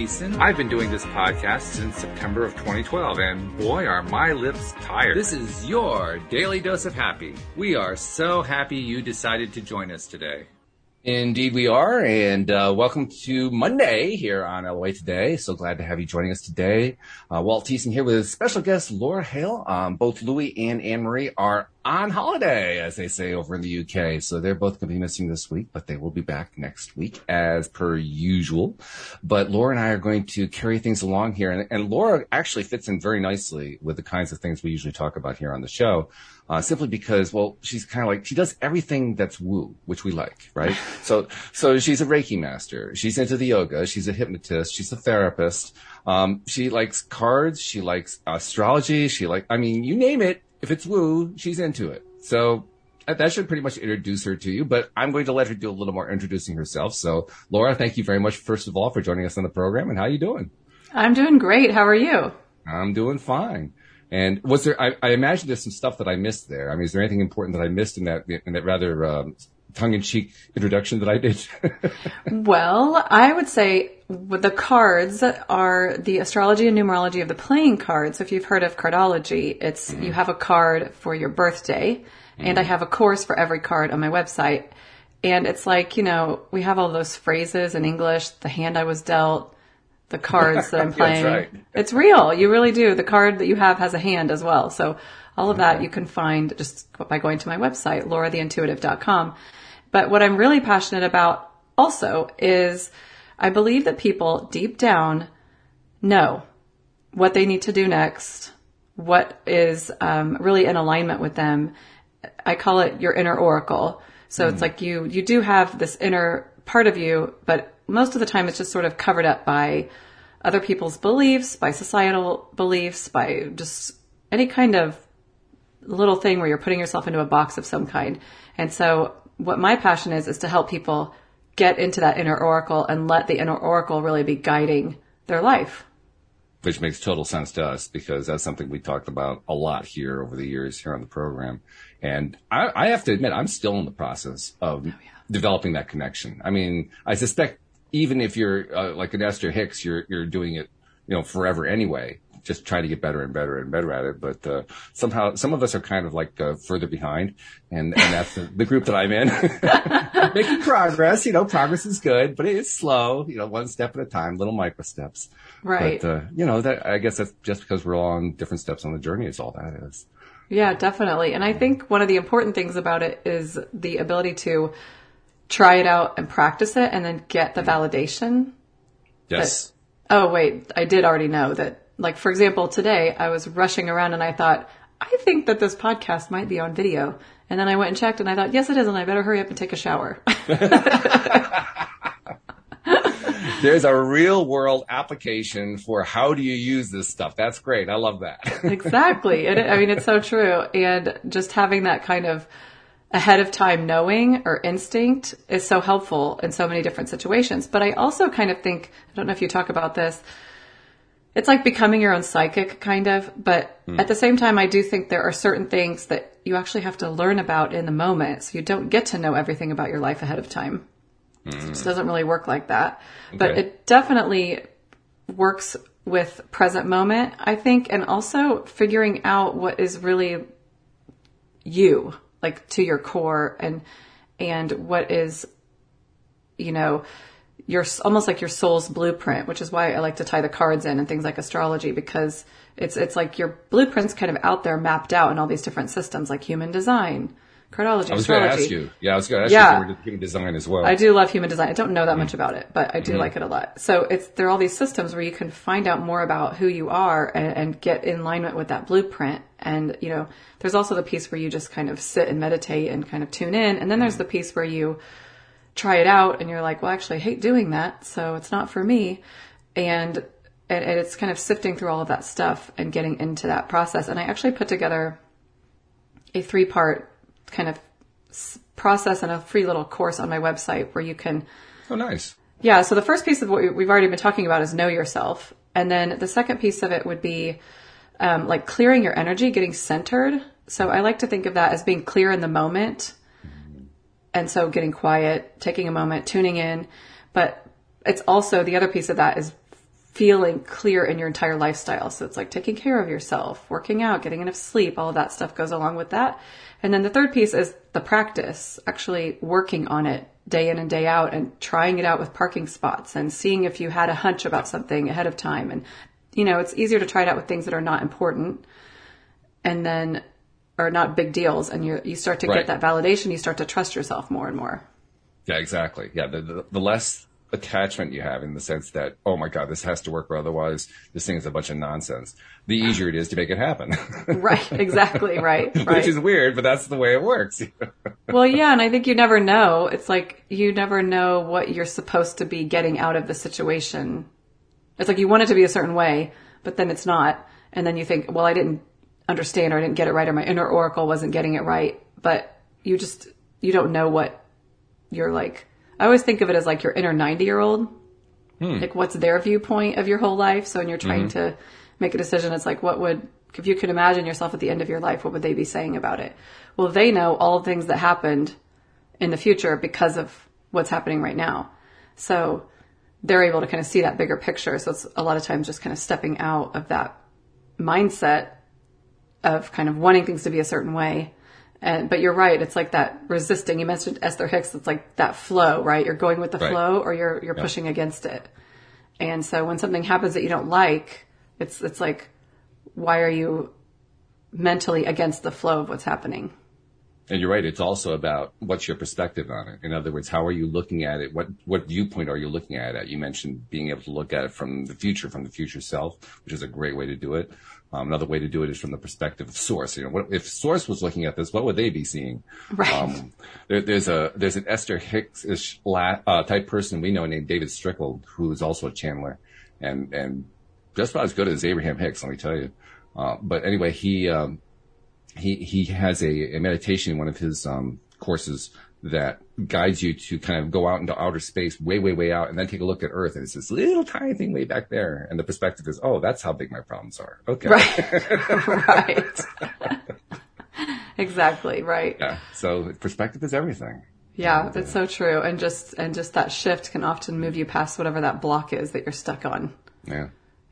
Thiessen. I've been doing this podcast since September of 2012, and boy, are my lips tired. This is your daily dose of happy. We are so happy you decided to join us today. Indeed, we are, and uh, welcome to Monday here on LOA Today. So glad to have you joining us today. Uh, Walt Thiessen here with special guest Laura Hale. Um, both Louie and Anne Marie are on holiday, as they say over in the UK. So they're both going to be missing this week, but they will be back next week as per usual. But Laura and I are going to carry things along here, and, and Laura actually fits in very nicely with the kinds of things we usually talk about here on the show uh, simply because, well, she's kind of like, she does everything that's woo, which we like, right? so, so she's a Reiki master. She's into the yoga. She's a hypnotist. She's a therapist. Um, she likes cards. She likes astrology. She like, I mean, you name it. If it's woo, she's into it. So that should pretty much introduce her to you, but I'm going to let her do a little more introducing herself. So Laura, thank you very much, first of all, for joining us on the program and how are you doing? I'm doing great. How are you? I'm doing fine. And was there? I, I, imagine there's some stuff that I missed there. I mean, is there anything important that I missed in that in that rather um, tongue-in-cheek introduction that I did? well, I would say the cards are the astrology and numerology of the playing cards. So If you've heard of cardology, it's mm. you have a card for your birthday, mm. and I have a course for every card on my website. And it's like you know we have all those phrases in English. The hand I was dealt the cards that I'm playing. right. It's real. You really do. The card that you have has a hand as well. So all of okay. that you can find just by going to my website, lauratheintuitive.com. But what I'm really passionate about also is I believe that people deep down know what they need to do next, what is um, really in alignment with them. I call it your inner oracle. So mm. it's like you you do have this inner part of you, but most of the time it's just sort of covered up by other people's beliefs, by societal beliefs, by just any kind of little thing where you're putting yourself into a box of some kind. And so what my passion is, is to help people get into that inner oracle and let the inner oracle really be guiding their life. Which makes total sense to us because that's something we talked about a lot here over the years here on the program. And I, I have to admit, I'm still in the process of oh, yeah. Developing that connection. I mean, I suspect even if you're uh, like an Esther Hicks, you're you're doing it, you know, forever anyway. Just trying to get better and better and better at it. But uh, somehow, some of us are kind of like uh, further behind, and, and that's the, the group that I'm in. Making progress, you know, progress is good, but it's slow. You know, one step at a time, little micro steps. Right. But uh, you know, that I guess that's just because we're all on different steps on the journey. Is all that is. Yeah, definitely. And I think one of the important things about it is the ability to try it out and practice it and then get the mm. validation. Yes. That, oh, wait, I did already know that. Like, for example, today I was rushing around and I thought, I think that this podcast might be on video. And then I went and checked and I thought, yes, it is. And I better hurry up and take a shower. There's a real world application for how do you use this stuff. That's great. I love that. exactly. And it, I mean, it's so true. And just having that kind of ahead of time knowing or instinct is so helpful in so many different situations. But I also kind of think, I don't know if you talk about this, it's like becoming your own psychic kind of, but mm. at the same time, I do think there are certain things that you actually have to learn about in the moment. So you don't get to know everything about your life ahead of time. Mm. It just doesn't really work like that. Okay. But it definitely works with present moment, I think, and also figuring out what is really you like to your core and and what is you know your almost like your soul's blueprint, which is why I like to tie the cards in and things like astrology because it's it's like your blueprint's kind of out there mapped out in all these different systems like human design, cardology, I was going to ask you. Yeah, I was going to ask yeah. you human design as well. I do love human design. I don't know that mm-hmm. much about it, but I do mm-hmm. like it a lot. So it's there are all these systems where you can find out more about who you are and, and get in alignment with that blueprint. And you know, there's also the piece where you just kind of sit and meditate and kind of tune in, and then there's the piece where you try it out and you're like, well, actually, I hate doing that, so it's not for me. And and it's kind of sifting through all of that stuff and getting into that process. And I actually put together a three part kind of process and a free little course on my website where you can. Oh, nice. Yeah. So the first piece of what we've already been talking about is know yourself. And then the second piece of it would be um, like clearing your energy, getting centered. So I like to think of that as being clear in the moment And so getting quiet, taking a moment, tuning in. But it's also the other piece of that is feeling clear in your entire lifestyle. So it's like taking care of yourself, working out, getting enough sleep, all of that stuff goes along with that. And then the third piece is the practice, actually working on it day in and day out and trying it out with parking spots and seeing if you had a hunch about something ahead of time. And, you know, it's easier to try it out with things that are not important and then are not big deals. And you you start to Right. get that validation. You start to trust yourself more and more. Yeah, exactly. Yeah, the, the, the less attachment you have in the sense that, oh my God, this has to work or otherwise this thing is a bunch of nonsense, the easier it is to make it happen. Right. Exactly. Right. Right. Which is weird, but that's the way it works. Well, yeah, and I think you never know. It's like you never know what you're supposed to be getting out of the situation. It's like you want it to be a certain way, but then it's not. And then you think, well, I didn't understand or I didn't get it right or my inner oracle wasn't getting it right. But you just, you don't know what you're like. I always think of it as like your inner 90 year old. Hmm. Like what's their viewpoint of your whole life. So when you're trying mm-hmm. to make a decision, it's like, what would, if you could imagine yourself at the end of your life, what would they be saying about it? Well, they know all the things that happened in the future because of what's happening right now. So they're able to kind of see that bigger picture. So it's a lot of times just kind of stepping out of that mindset of kind of wanting things to be a certain way. And, but you're right. It's like that resisting. You mentioned Esther Hicks. It's like that flow, right? You're going with the Right. flow or you're, you're pushing against it. And so when something happens that you don't like, it's, it's like, why are you mentally against the flow of what's happening? And you're right. It's also about what's your perspective on it. In other words, how are you looking at it? What what viewpoint are you looking at it? You mentioned being able to look at it from the future, from the future self, which is a great way to do it. Um, another way to do it is from the perspective of source. You know, what, if source was looking at this, what would they be seeing? Right. Um, there, there's a there's an Esther Hicks uh, type person we know named David Strickland, who is also a channeler, and and just about as good as Abraham Hicks, let me tell you. Uh, but anyway, he um, he he has a, a meditation in one of his um, courses that guides you to kind of go out into outer space, way way way out, and then take a look at Earth, and it's this little tiny thing way back there, and the perspective is, oh, that's how big my problems are. Okay, Right. right. exactly. Right. yeah. So perspective is everything. Yeah, that's so true. And just and just that shift can often move you past whatever that block is that you're stuck on. Yeah.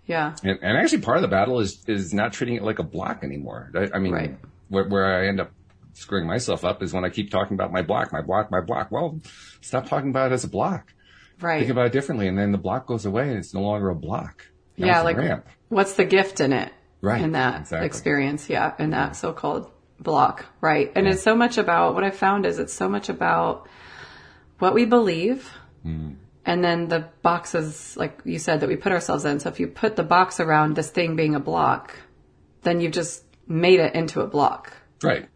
Yeah. And, and actually, part of the battle is is not treating it like a block anymore. I, I mean, Right. where, where I end up screwing myself up is when I keep talking about my block, my block, my block. Well, stop talking about it as a block. Right. Think about it differently, and then the block goes away, and it's no longer a block. Now Yeah, like ramp. what's the gift in it? Right, In that exactly. experience, yeah, in that so-called block, right? And it's so much about what I found is it's so much about what we believe. Hmm. And then the boxes, like you said, that we put ourselves in. So if you put the box around this thing being a block, then you've just made it into a block. Right.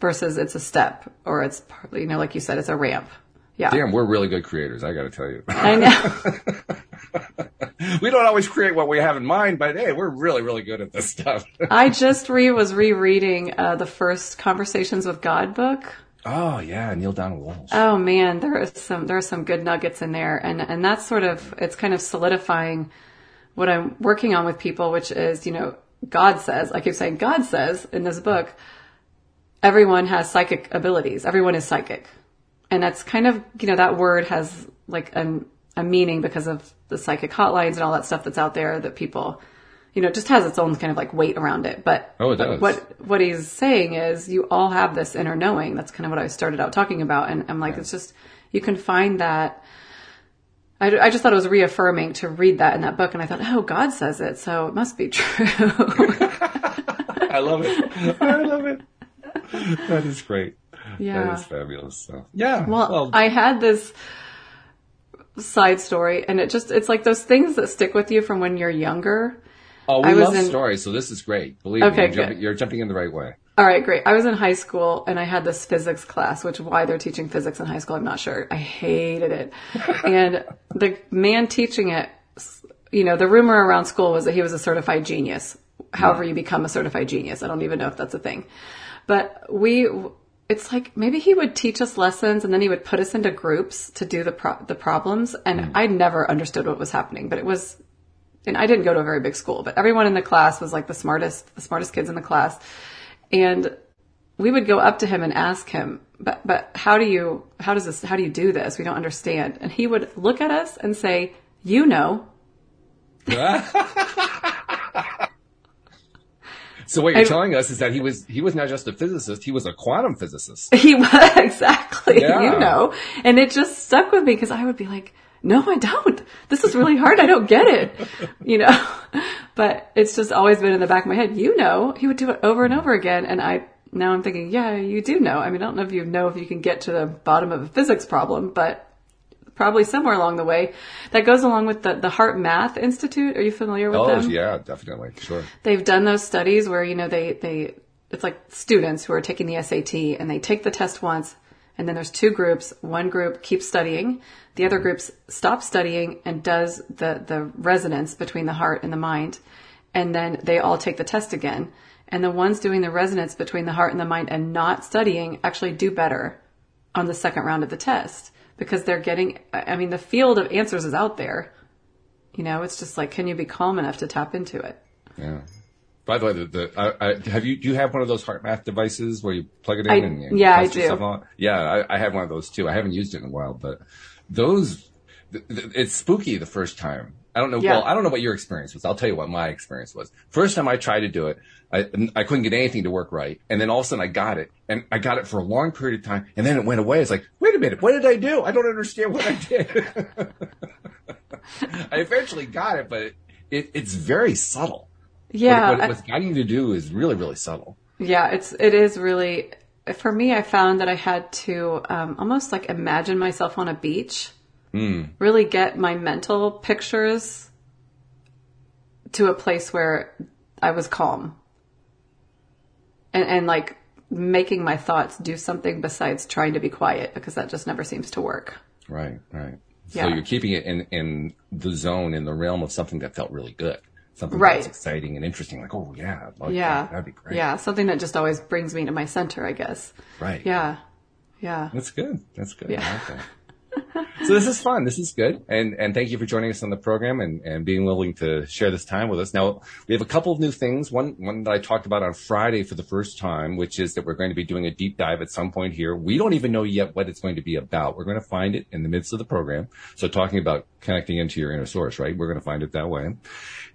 versus it's a step or it's partly, you know like you said it's a ramp yeah Damn, we're really good creators. I got to tell you, i know we don't always create what we have in mind, but hey, we're really, really good at this stuff. i just re was rereading uh, the first conversations with god book oh yeah, Neale Donald Walsch. oh man there is some there are some good nuggets in there. And and that's sort of it's kind of solidifying what i'm working on with people which is you know god says i keep saying god says in this book everyone has psychic abilities. Everyone is psychic. And that's kind of you know that word has like an, a meaning because of the psychic hotlines and all that stuff that's out there that people you know it just has its own kind of like weight around it but Oh, it does. what what he's saying is you all have this inner knowing that's kind of what i started out talking about and i'm like it's just you can find that I, I just thought it was reaffirming to read that in that book and i thought oh god says it so it must be true I love it. I love it. That is great. Yeah. That is fabulous. So yeah. Well, I had this side story and it just, it's like those things that stick with you from when you're younger. Oh, we I love in- stories, so this is great. Believe Okay, me, you're jumping, you're jumping in the right way. All right, great. I was in high school and I had this physics class, which why they're teaching physics in high school, I'm not sure. I hated it. and the man teaching it, you know, the rumor around school was that he was a certified genius. However you become a certified genius. I don't even know if that's a thing. But we, it's like maybe he would teach us lessons and then he would put us into groups to do the pro- the problems and mm. I never understood what was happening, but it was and I didn't go to a very big school, but everyone in the class was like the smartest, the smartest kids in the class. And we would go up to him and ask him, but, but how do you, how does this, how do you do this? We don't understand. And he would look at us and say, you know, So what you're I- telling us is that he was he was not just a physicist, he was a quantum physicist. he was exactly, Yeah. you know, and it just stuck with me because I would be like, no, I don't. This is really hard. I don't get it, you know, but it's just always been in the back of my head. You know, he would do it over and over again. And I, now I'm thinking, yeah, you do know. I mean, I don't know if you know if you can get to the bottom of a physics problem, but probably somewhere along the way that goes along with the, the HeartMath Institute. Are you familiar with Oh them? yeah, definitely. Sure. they've done those studies where you know they they it's like students who are taking the SAT and they take the test once and then there's two groups. One group keeps studying. The other group stops studying and does the the resonance between the heart and the mind. And then they all take the test again. And the ones doing the resonance between the heart and the mind and not studying actually do better on the second round of the test because they're getting I mean the field of answers is out there. You know it's just like can you be calm enough to tap into it? Yeah. By the way, the, the I, I, have you do you have one of those heart math devices where you plug it in? I- and, and yeah, I do. Yeah, I, I have one of those too. I haven't used it in a while, but those th- th- it's spooky the first time. I don't know. Yeah. Well, I don't know what your experience was. I'll tell you what my experience was. First time I tried to do it, I, I couldn't get anything to work right, and then all of a sudden I got it, and I got it for a long period of time, and then it went away. It's like, wait a minute, what did I do? I don't understand what I did. I eventually got it, but it, it, it's very subtle. Yeah What, what I- was guiding you to do is really, really subtle. Yeah, it's it is really for me. I found that I had to um, almost like imagine myself on a beach, really get my mental pictures to a place where I was calm, and and like making my thoughts do something besides trying to be quiet because that just never seems to work. Right, right. So Yeah. you're keeping it in, in the zone, in the realm of something that felt really good. Something Right. that's exciting and interesting. Like, oh yeah, like yeah, that. that'd be great. Yeah, something that just always brings me to my center, I guess. Right. Yeah, yeah. That's good. That's good. Yeah. Like that. so this is fun. This is good. And, and thank you for joining us on the program and, and being willing to share this time with us. Now, we have a couple of new things. One, one that I talked about on Friday for the first time, which is that we're going to be doing a deep dive at some point here. We don't even know yet what it's going to be about. We're going to find it in the midst of the program. So talking about connecting into your inner source, right? We're going to find it that way.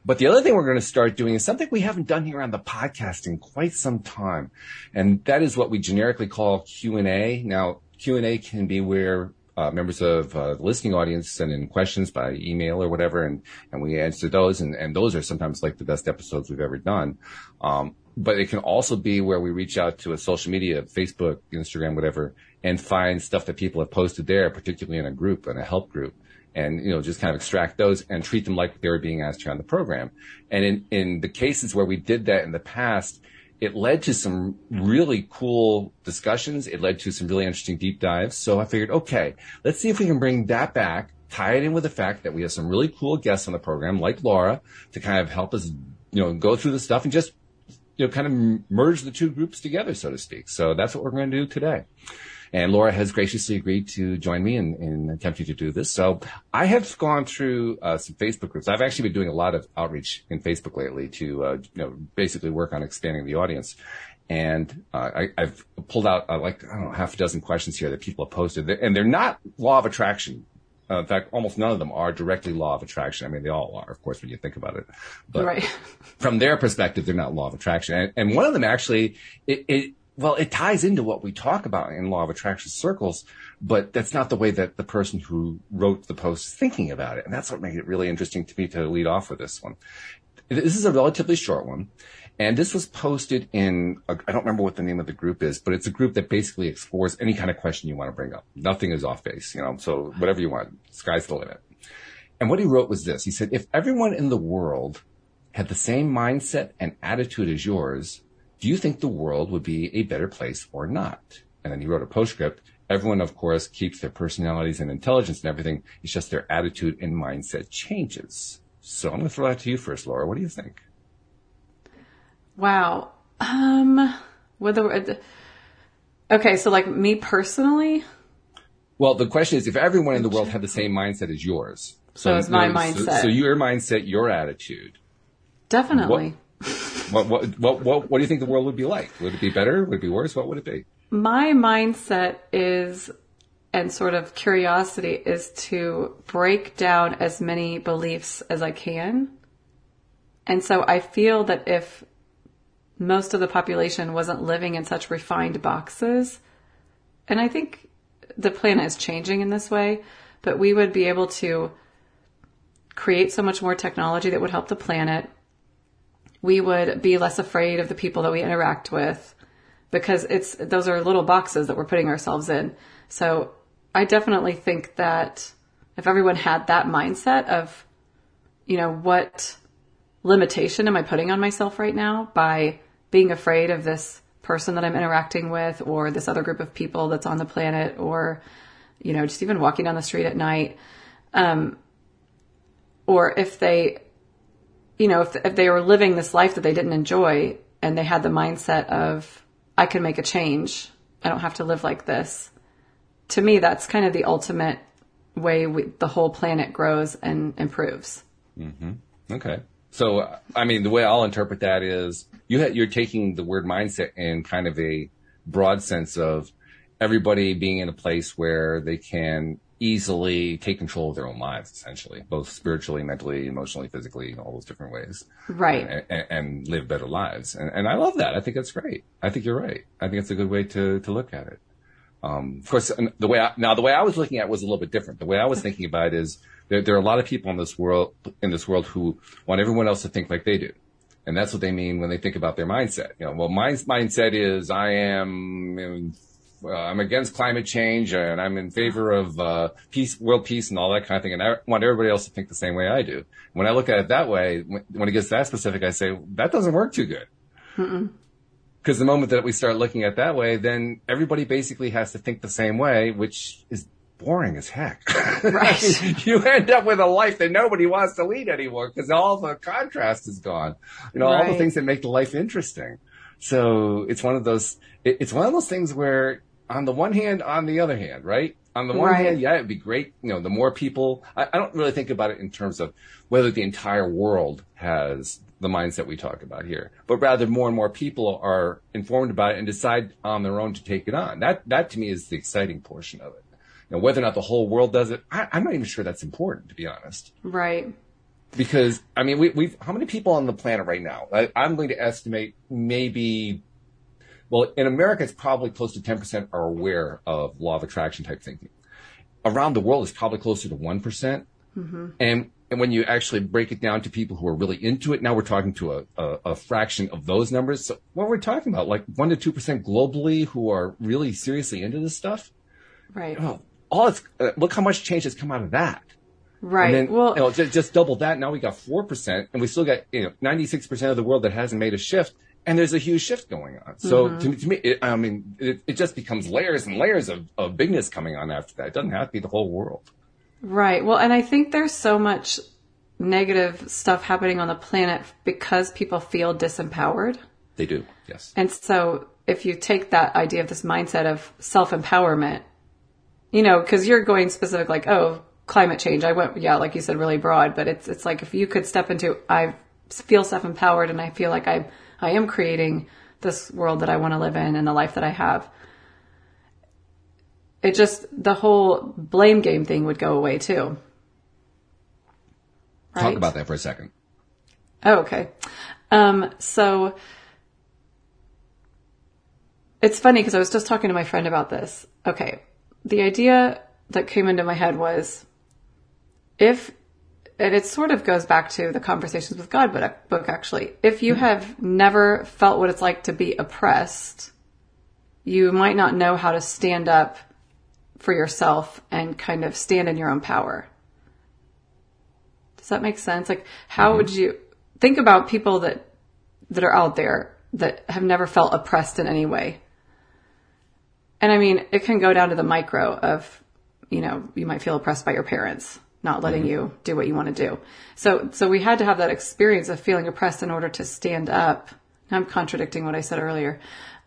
But the other thing we're going to start doing is something we haven't done here on the podcast in quite some time. And that is what we generically call Q&A. Now, Q&A can be where uh, members of uh, the listening audience send in questions by email or whatever, and, and we answer those. And, and those are sometimes like the best episodes we've ever done. Um, but it can also be where we reach out to a social media, Facebook, Instagram, whatever, and find stuff that people have posted there, particularly in a group, and a help group and you know just kind of extract those and treat them like they were being asked here on the program. And in in the cases where we did that in the past, it led to some really cool discussions. It led to some really interesting deep dives. So I figured, okay, let's see if we can bring that back, tie it in with the fact that we have some really cool guests on the program, like Laura, to kind of help us, you know, go through the stuff and just you know kind of merge the two groups together, so to speak. So that's what we're going to do today. And Laura has graciously agreed to join me in, in attempting to do this. So I have gone through uh, some Facebook groups. I've actually been doing a lot of outreach in Facebook lately to, uh, you know, basically work on expanding the audience. And uh, I, I've pulled out uh, like I don't know half a dozen questions here that people have posted, and they're not law of attraction. Uh, in fact, almost none of them are directly law of attraction. I mean, they all are, of course, when you think about it. But right. from their perspective, they're not law of attraction. And, and one of them actually, it, it, well, it ties into what we talk about in law of attraction circles, but that's not the way that the person who wrote the post is thinking about it. And that's what made it really interesting to me to lead off with this one. This is a relatively short one. And this was posted in, I don't remember what the name of the group is, but it's a group that basically explores any kind of question you want to bring up. Nothing is off base, you know, so whatever you want, sky's the limit. And what he wrote was this. He said, if everyone in the world had the same mindset and attitude as yours, do you think the world would be a better place or not? And then he wrote a postscript. Everyone, of course, keeps their personalities and intelligence and everything. It's just their attitude and mindset changes. So I'm going to throw that to you first, Laura. What do you think? Wow. Um, whether, okay, so like me personally, Well, the question is, if everyone in the world had the same mindset as yours, So is my so- mindset. So, your mindset, your attitude. definitely. what, what, what, what, what do you think the world would be like? Would it be better? Would it be worse? What would it be? My mindset is, and sort of curiosity is to break down as many beliefs as I can. And so I feel that if most of the population wasn't living in such refined boxes, and I think the planet is changing in this way, but we would be able to create so much more technology that would help the planet. We would be less afraid of the people that we interact with because it's those are little boxes that we're putting ourselves in. So I definitely think that if everyone had that mindset of, you know, what limitation am I putting on myself right now by being afraid of this person that I'm interacting with or this other group of people that's on the planet or, you know, just even walking down the street at night. Um, or if they, you know, if, if they were living this life that they didn't enjoy and they had the mindset of, I can make a change. I don't have to live like this. To me, that's kind of the ultimate way we, the whole planet grows and improves. Mm-hmm. Okay. So, I mean, the way I'll interpret that is you ha- you're taking the word mindset in kind of a broad sense of everybody being in a place where they can easily take control of their own lives, essentially, both spiritually, mentally, emotionally, physically, in all those different ways. Right. And, and, and live better lives. And, and I love that. I think that's great. I think you're right. I think it's a good way to, to look at it. Um, of course, the way I, now the way I was looking at it was a little bit different. The way I was thinking about it is there, there are a lot of people in this world, in this world who want everyone else to think like they do. And that's what they mean when they think about their mindset. You know, well, my mindset is I am, uh, I'm against climate change and I'm in favor of uh, peace, world peace, and all that kind of thing. And I want everybody else to think the same way I do. When I look at it that way, when it gets that specific, I say that doesn't work too good. Because the moment that we start looking at that way, then everybody basically has to think the same way, which is boring as heck. Right. you end up with a life that nobody wants to lead anymore because all the contrast is gone. You know, all the things that make the life interesting. So it's one of those, it, it's one of those things where on the one hand, on the other hand, right? On the one Right. hand, yeah, it'd be great. You know, the more people, I, I don't really think about it in terms of whether the entire world has the mindset we talk about here, but rather more and more people are informed about it and decide on their own to take it on. That, that to me is the exciting portion of it. You know, whether or not the whole world does it, I, I'm not even sure that's important, to be honest Right. because I mean, we, we've how many people on the planet right now? I, I'm going to estimate maybe. Well, in America, it's probably close to 10% are aware of law of attraction type thinking. Around the world, it's probably closer to one And and when you actually break it down to people who are really into it, now we're talking to a, a, a fraction of those numbers. So what we're talking about, like one to two percent globally, who are really seriously into this stuff. Right. Oh, all it's uh, look how much change has come out of that. Right. And then, well, you know, just, just double that. Now we got 4%, and we still got, you know, 96% of the world that hasn't made a shift. And there's a huge shift going on. So Mm-hmm. to, me- to me, it, I mean, it, it just becomes layers and layers of, of bigness coming on after that. It doesn't have to be the whole world. Right. Well, and I think there's so much negative stuff happening on the planet because people feel disempowered. They do. Yes. And so if you take that idea of this mindset of self empowerment, you know, because you're going specific, like, oh, climate change. I went, yeah, like you said, really broad, but it's it's like if you could step into, I feel self empowered, and I feel like I I am creating this world that I want to live in and the life that I have. It just the whole blame game thing would go away too. Talk about that for a second. Oh, okay. Um, so it's funny because I was just talking to my friend about this. Okay. The idea that came into my head was if, and it sort of goes back to the Conversations with God book, book actually. If you have never felt what it's like to be oppressed, you might not know how to stand up for yourself and kind of stand in your own power. Does that make sense? Like, how mm-hmm. would you think about people that that are out there that have never felt oppressed in any way? And I mean, it can go down to the micro of, you know, you might feel oppressed by your parents not letting you do what you want to do. So, so we had to have that experience of feeling oppressed in order to stand up. I'm contradicting what I said earlier.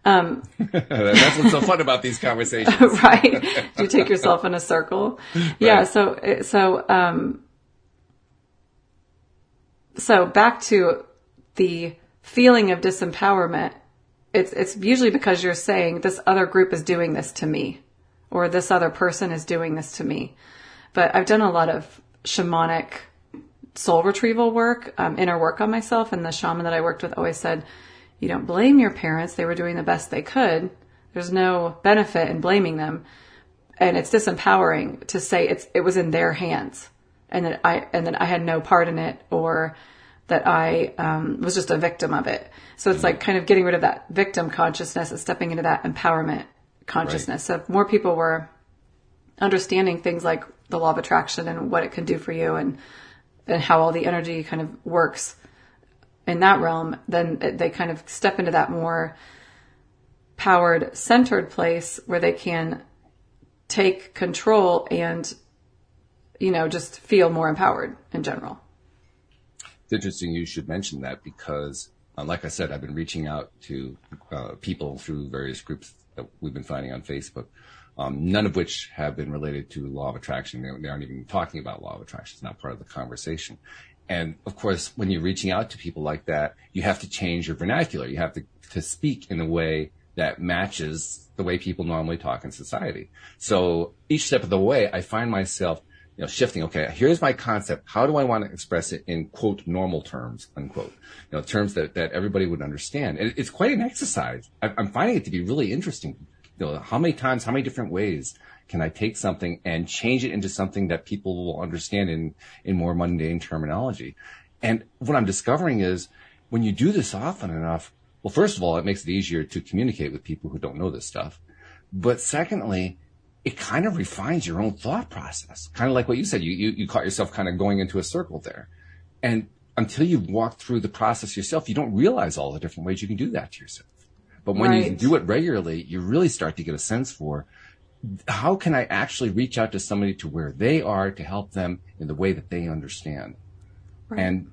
Um, That's what's so fun about these conversations. right? Do you take yourself in a circle? Yeah. So, so, um, so back to the feeling of disempowerment, it's, it's usually because you're saying this other group is doing this to me or this other person is doing this to me. But I've done a lot of shamanic soul retrieval work, um, inner work on myself. And the shaman that I worked with always said, you don't blame your parents. They were doing the best they could. There's no benefit in blaming them. And it's disempowering to say it's, it was in their hands and that I, and that I had no part in it or that I, um, was just a victim of it. So it's like kind of getting rid of that victim consciousness and stepping into that empowerment consciousness. Right. So if more people were understanding things like the law of attraction and what it can do for you and, and how all the energy kind of works in that realm, then they kind of step into that more powered, centered place where they can take control and, you know, just feel more empowered in general. It's interesting you should mention that because, uh, like I said, I've been reaching out to uh, people through various groups that we've been finding on Facebook, Um, none of which have been related to law of attraction. They, they aren't even talking about law of attraction. It's not part of the conversation. And of course, when you're reaching out to people like that, you have to change your vernacular. You have to, to speak in a way that matches the way people normally talk in society. So each step of the way, I find myself, you know, shifting. Okay, here's my concept. How do I want to express it in quote normal terms, unquote? You know, terms that, that everybody would understand. And it's quite an exercise. I'm finding it to be really interesting. You know, how many times, how many different ways can I take something and change it into something that people will understand in, in more mundane terminology? And what I'm discovering is when you do this often enough, well, first of all, it makes it easier to communicate with people who don't know this stuff. But secondly, it kind of refines your own thought process. Kind of like what you said, you, you, you caught yourself kind of going into a circle there. And until you walk through the process yourself, you don't realize all the different ways you can do that to yourself. But when right. you do it regularly, you really start to get a sense for how can I actually reach out to somebody to where they are to help them in the way that they understand? Right. And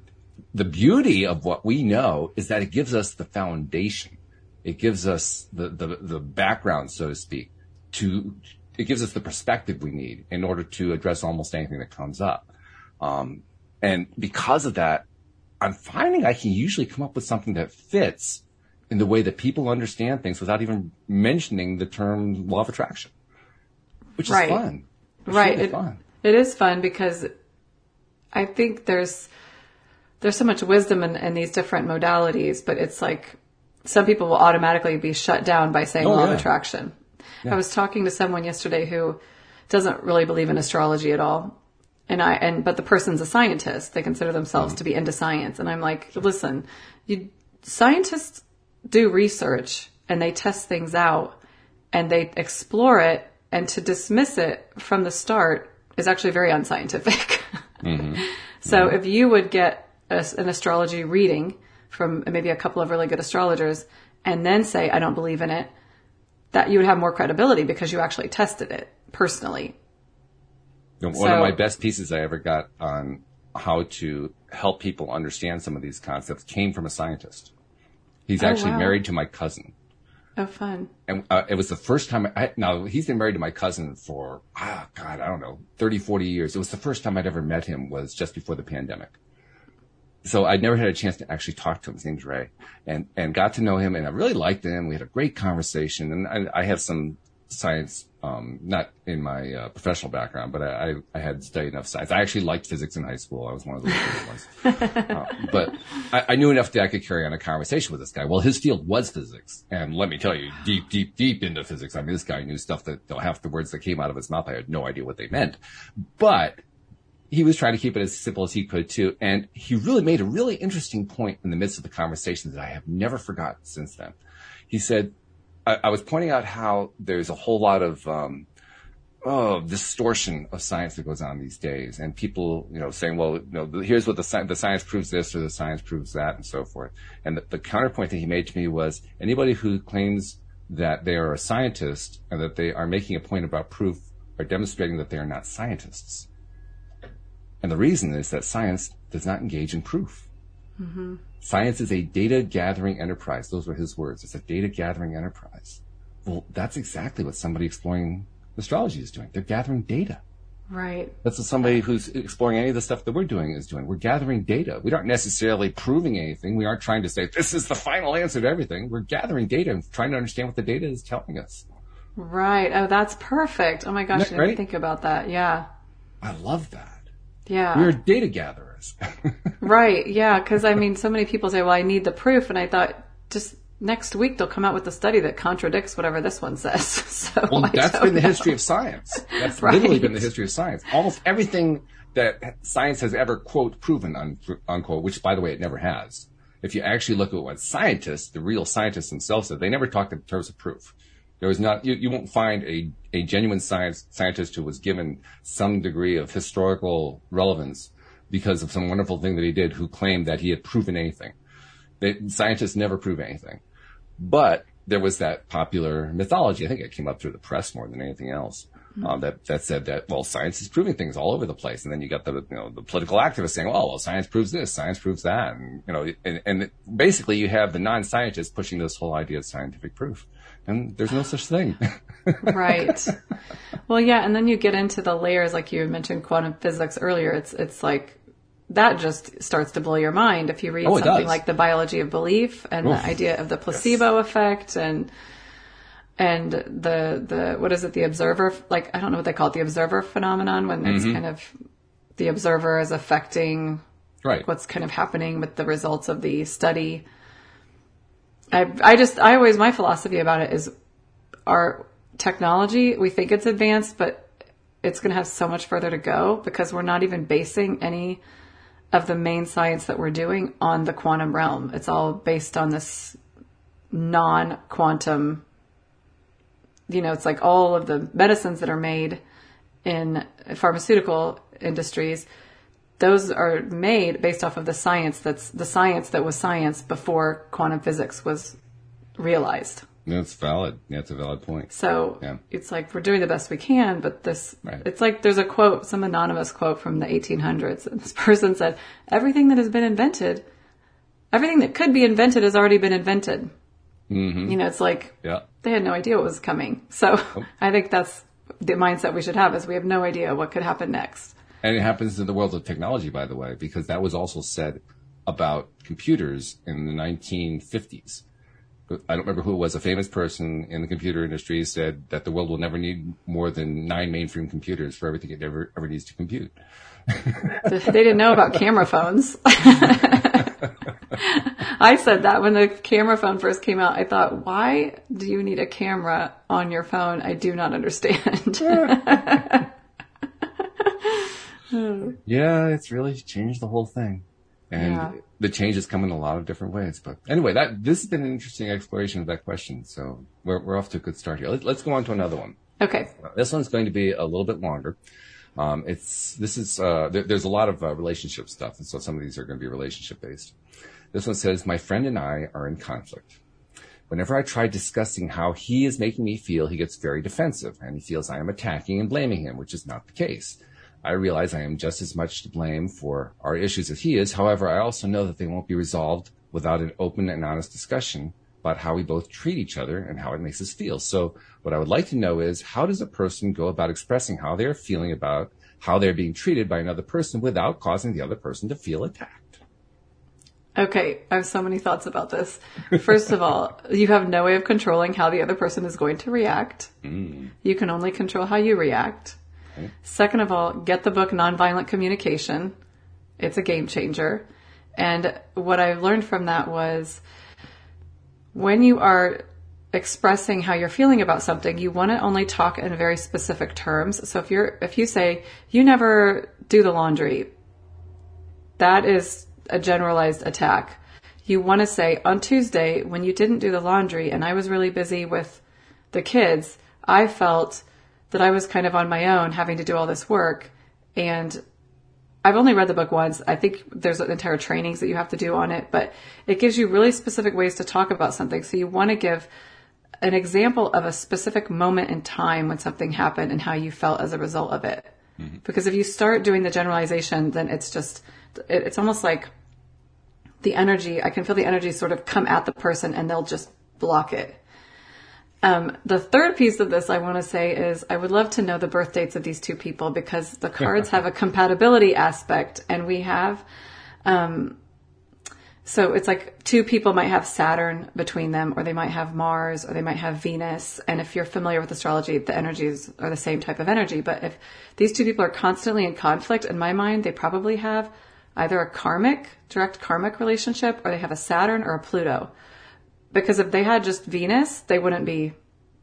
the beauty of what we know is that it gives us the foundation. It gives us the, the, the background, so to speak, to, it gives us the perspective we need in order to address almost anything that comes up. Um, and because of that, I'm finding I can usually come up with something that fits in the way that people understand things without even mentioning the term law of attraction which right. is fun. It's right. Really it, fun. it is fun because I think there's there's so much wisdom in, in, these different modalities, but it's like some people will automatically be shut down by saying oh, law yeah. of attraction. Yeah. I was talking to someone yesterday who doesn't really believe in astrology at all. And I, and, but the person's a scientist. They consider themselves mm-hmm. to be into science. And I'm like, listen, you, scientists do research and they test things out and they explore it and to dismiss it from the start is actually very unscientific. Mm-hmm. so if you would get a, an astrology reading from maybe a couple of really good astrologers and then say, I don't believe in it, that you would have more credibility because you actually tested it personally. One so, of my best pieces I ever got on how to help people understand some of these concepts came from a scientist. He's oh, actually wow. married to my cousin. Oh, fun. And uh, it was the first time I, now he's been married to my cousin for, ah, God, I don't know, 30, 40 years. It was the first time I'd ever met him was just before the pandemic. So I'd never had a chance to actually talk to him. His name's Ray and, and got to know him and I really liked him. We had a great conversation and I, I have some science, um, not in my uh, professional background, but I, I, had studied enough science. I actually liked physics in high school. I was one of those ones. uh, but I, I, knew enough that I could carry on a conversation with this guy. Well, his field was physics. And let me tell you, deep, deep, deep into physics. I mean, this guy knew stuff that you know, half the words that came out of his mouth, I had no idea what they meant. But he was trying to keep it as simple as he could too. And he really made a really interesting point in the midst of the conversation that I have never forgotten since then. He said, I, I was pointing out how there's a whole lot of um, oh, distortion of science that goes on these days, and people, you know, saying, well, you know, here's what the, sci- the science proves this or the science proves that, and so forth. And the, the counterpoint that he made to me was anybody who claims that they are a scientist and that they are making a point about proof are demonstrating that they are not scientists. And the reason is that science does not engage in proof. Mm-hmm. Science is a data gathering enterprise. Those were his words. It's a data gathering enterprise. Well, that's exactly what somebody exploring astrology is doing. They're gathering data. Right. That's what somebody who's exploring any of the stuff that we're doing is doing. We're gathering data. We aren't necessarily proving anything. We aren't trying to say this is the final answer to everything. We're gathering data and trying to understand what the data is telling us. Right. Oh, that's perfect. Oh my gosh, I didn't Right? think about that. Yeah. I love that. Yeah. We're data gatherers. Right. Yeah. Because I mean, so many people say, "Well, I need the proof," and I thought, just next week they'll come out with a study that contradicts whatever this one says. So Well, I that's been the know. history of science. That's Right. literally been the history of science. Almost everything that science has ever, quote, proven, un- unquote, which by the way, it never has. If you actually look at what scientists, the real scientists themselves said, they never talked in terms of proof. There was not, you, you won't find a, a genuine science scientist who was given some degree of historical relevance because of some wonderful thing that he did who claimed that he had proven anything. They, scientists never prove anything. But there was that popular mythology. I think it came up through the press more than anything else. Um, that that said that well, science is proving things all over the place, and then you got the you know the political activists saying, oh, well, science proves this, science proves that, and you know, and, and basically you have the non-scientists pushing this whole idea of scientific proof, and there's no such thing. right. Well, yeah, and then you get into the layers, like you mentioned quantum physics earlier. It's it's like that just starts to blow your mind if you read Oh, something does. like the biology of belief and Oof. the idea of the placebo effect and and the the what is it the observer like I don't know what they call it the observer phenomenon when Mm-hmm. it's kind of the observer is affecting right. what's kind of happening with the results of the study. I, I just, I always, my philosophy about it is our technology, we think it's advanced, but it's going to have so much further to go because we're not even basing any of the main science that we're doing on the quantum realm. It's all based on this non quantum, you know, it's like all of the medicines that are made in pharmaceutical industries those are made based off of the science that's the science that was science before quantum physics was realized. That's valid. That's a valid point. So Yeah. it's like we're doing the best we can, but this Right. it's like there's a quote, some anonymous quote from the 1800s, and this person said, "Everything that has been invented, everything that could be invented has already been invented." Mm-hmm. You know, it's like Yeah. they had no idea what was coming. So I think that's the mindset we should have: is we have no idea what could happen next. And it happens in the world of technology, by the way, because that was also said about computers in the 1950s. I don't remember who it was. A famous person in the computer industry said that the world will never need more than nine mainframe computers for everything it ever, ever needs to compute. they didn't know about camera phones. I said that when the camera phone first came out. I thought, why do you need a camera on your phone? I do not understand. Yeah, it's really changed the whole thing. And Yeah. the changes come in a lot of different ways. But anyway, that this has been an interesting exploration of that question. So we're, we're off to a good start here. Let, let's go on to another one. okay. This one's going to be a little bit longer. Um, it's this is uh, there, there's a lot of uh, relationship stuff, and so some of these are going to be relationship based. This one says, "My friend and I are in conflict. Whenever I try discussing how he is making me feel, he gets very defensive, and he feels I am attacking and blaming him, which is not the case. I realize I am just as much to blame for our issues as he is. However, I also know that they won't be resolved without an open and honest discussion about how we both treat each other and how it makes us feel. So what I would like to know is how does a person go about expressing how they are feeling about how they're being treated by another person without causing the other person to feel attacked? Okay. I have so many thoughts about this. First of all, you have no way of controlling how the other person is going to react. Mm. You can only control how you react. Second of all, get the book Nonviolent Communication. It's a game changer. And what I learned from that was when you are expressing how you're feeling about something, you want to only talk in very specific terms. So if you're, if you say, you never do the laundry, that is a generalized attack. You want to say, on Tuesday, when you didn't do the laundry and I was really busy with the kids, I felt that I was kind of on my own having to do all this work. And I've only read the book once. I think there's entire trainings that you have to do on it, but it gives you really specific ways to talk about something. So you want to give an example of a specific moment in time when something happened and how you felt as a result of it. Mm-hmm. Because if you start doing the generalization, then it's just, it, it's almost like the energy, I can feel the energy sort of come at the person and they'll just block it. Um, the third piece of this I want to say is I would love to know the birth dates of these two people because the cards have a compatibility aspect and we have, um, so it's like two people might have Saturn between them, or they might have Mars, or they might have Venus. And if you're familiar with astrology, the energies are the same type of energy. But if these two people are constantly in conflict, in my mind, they probably have either a karmic, direct karmic relationship, or they have a Saturn or a Pluto. Because if they had just Venus, they wouldn't be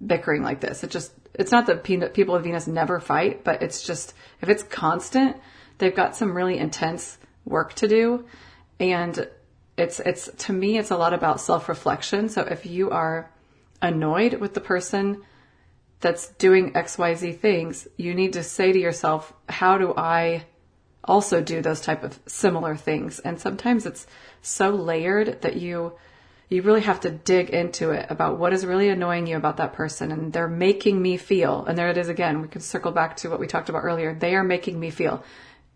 bickering like this. It just, it's not that people with Venus never fight, but it's just, if it's constant, they've got some really intense work to do. And it's it's to me it's a lot about self-reflection so if you are annoyed with the person that's doing xyz things you need to say to yourself how do i also do those type of similar things and sometimes it's so layered that you you really have to dig into it about what is really annoying you about that person and they're making me feel and there it is again we can circle back to what we talked about earlier they are making me feel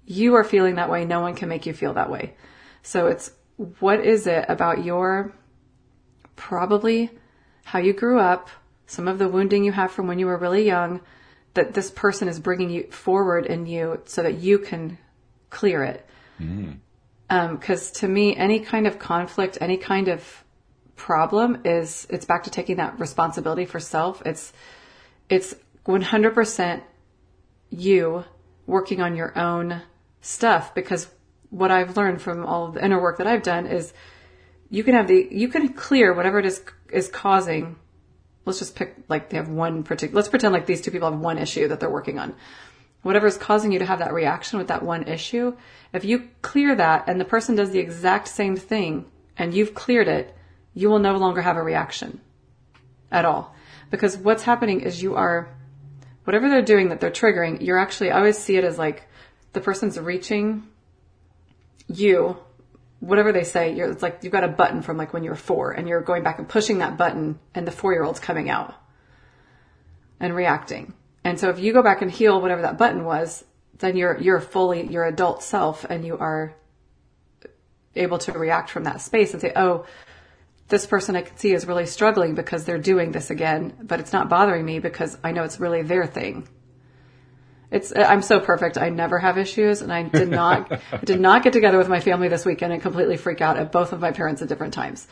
you are feeling that way no one can make you feel that way so it's what is it about your probably how you grew up, some of the wounding you have from when you were really young, that this person is bringing you forward in you so that you can clear it. Because mm. um, to me, any kind of conflict, any kind of problem is it's back to taking that responsibility for self. It's it's 100% you working on your own stuff because what I've learned from all the inner work that I've done is you can have the you can clear whatever it is is causing. Let's just pick like they have one particular. Let's pretend like these two people have one issue that they're working on. Whatever is causing you to have that reaction with that one issue, if you clear that and the person does the exact same thing and you've cleared it, you will no longer have a reaction at all. Because what's happening is you are, whatever they're doing that they're triggering, you're actually, I always see it as like the person's reaching you, whatever they say, you're, it's like you've got a button from like when you were four and you're going back and pushing that button and the four year old's coming out and reacting. And so if you go back and heal whatever that button was, then you're, you're fully your adult self and you are able to react from that space and say, oh, this person I can see is really struggling because they're doing this again, but it's not bothering me because I know it's really their thing. It's uh, I'm so perfect. I never have issues, and I did not I did not get together with my family this weekend and completely freak out at both of my parents at different times.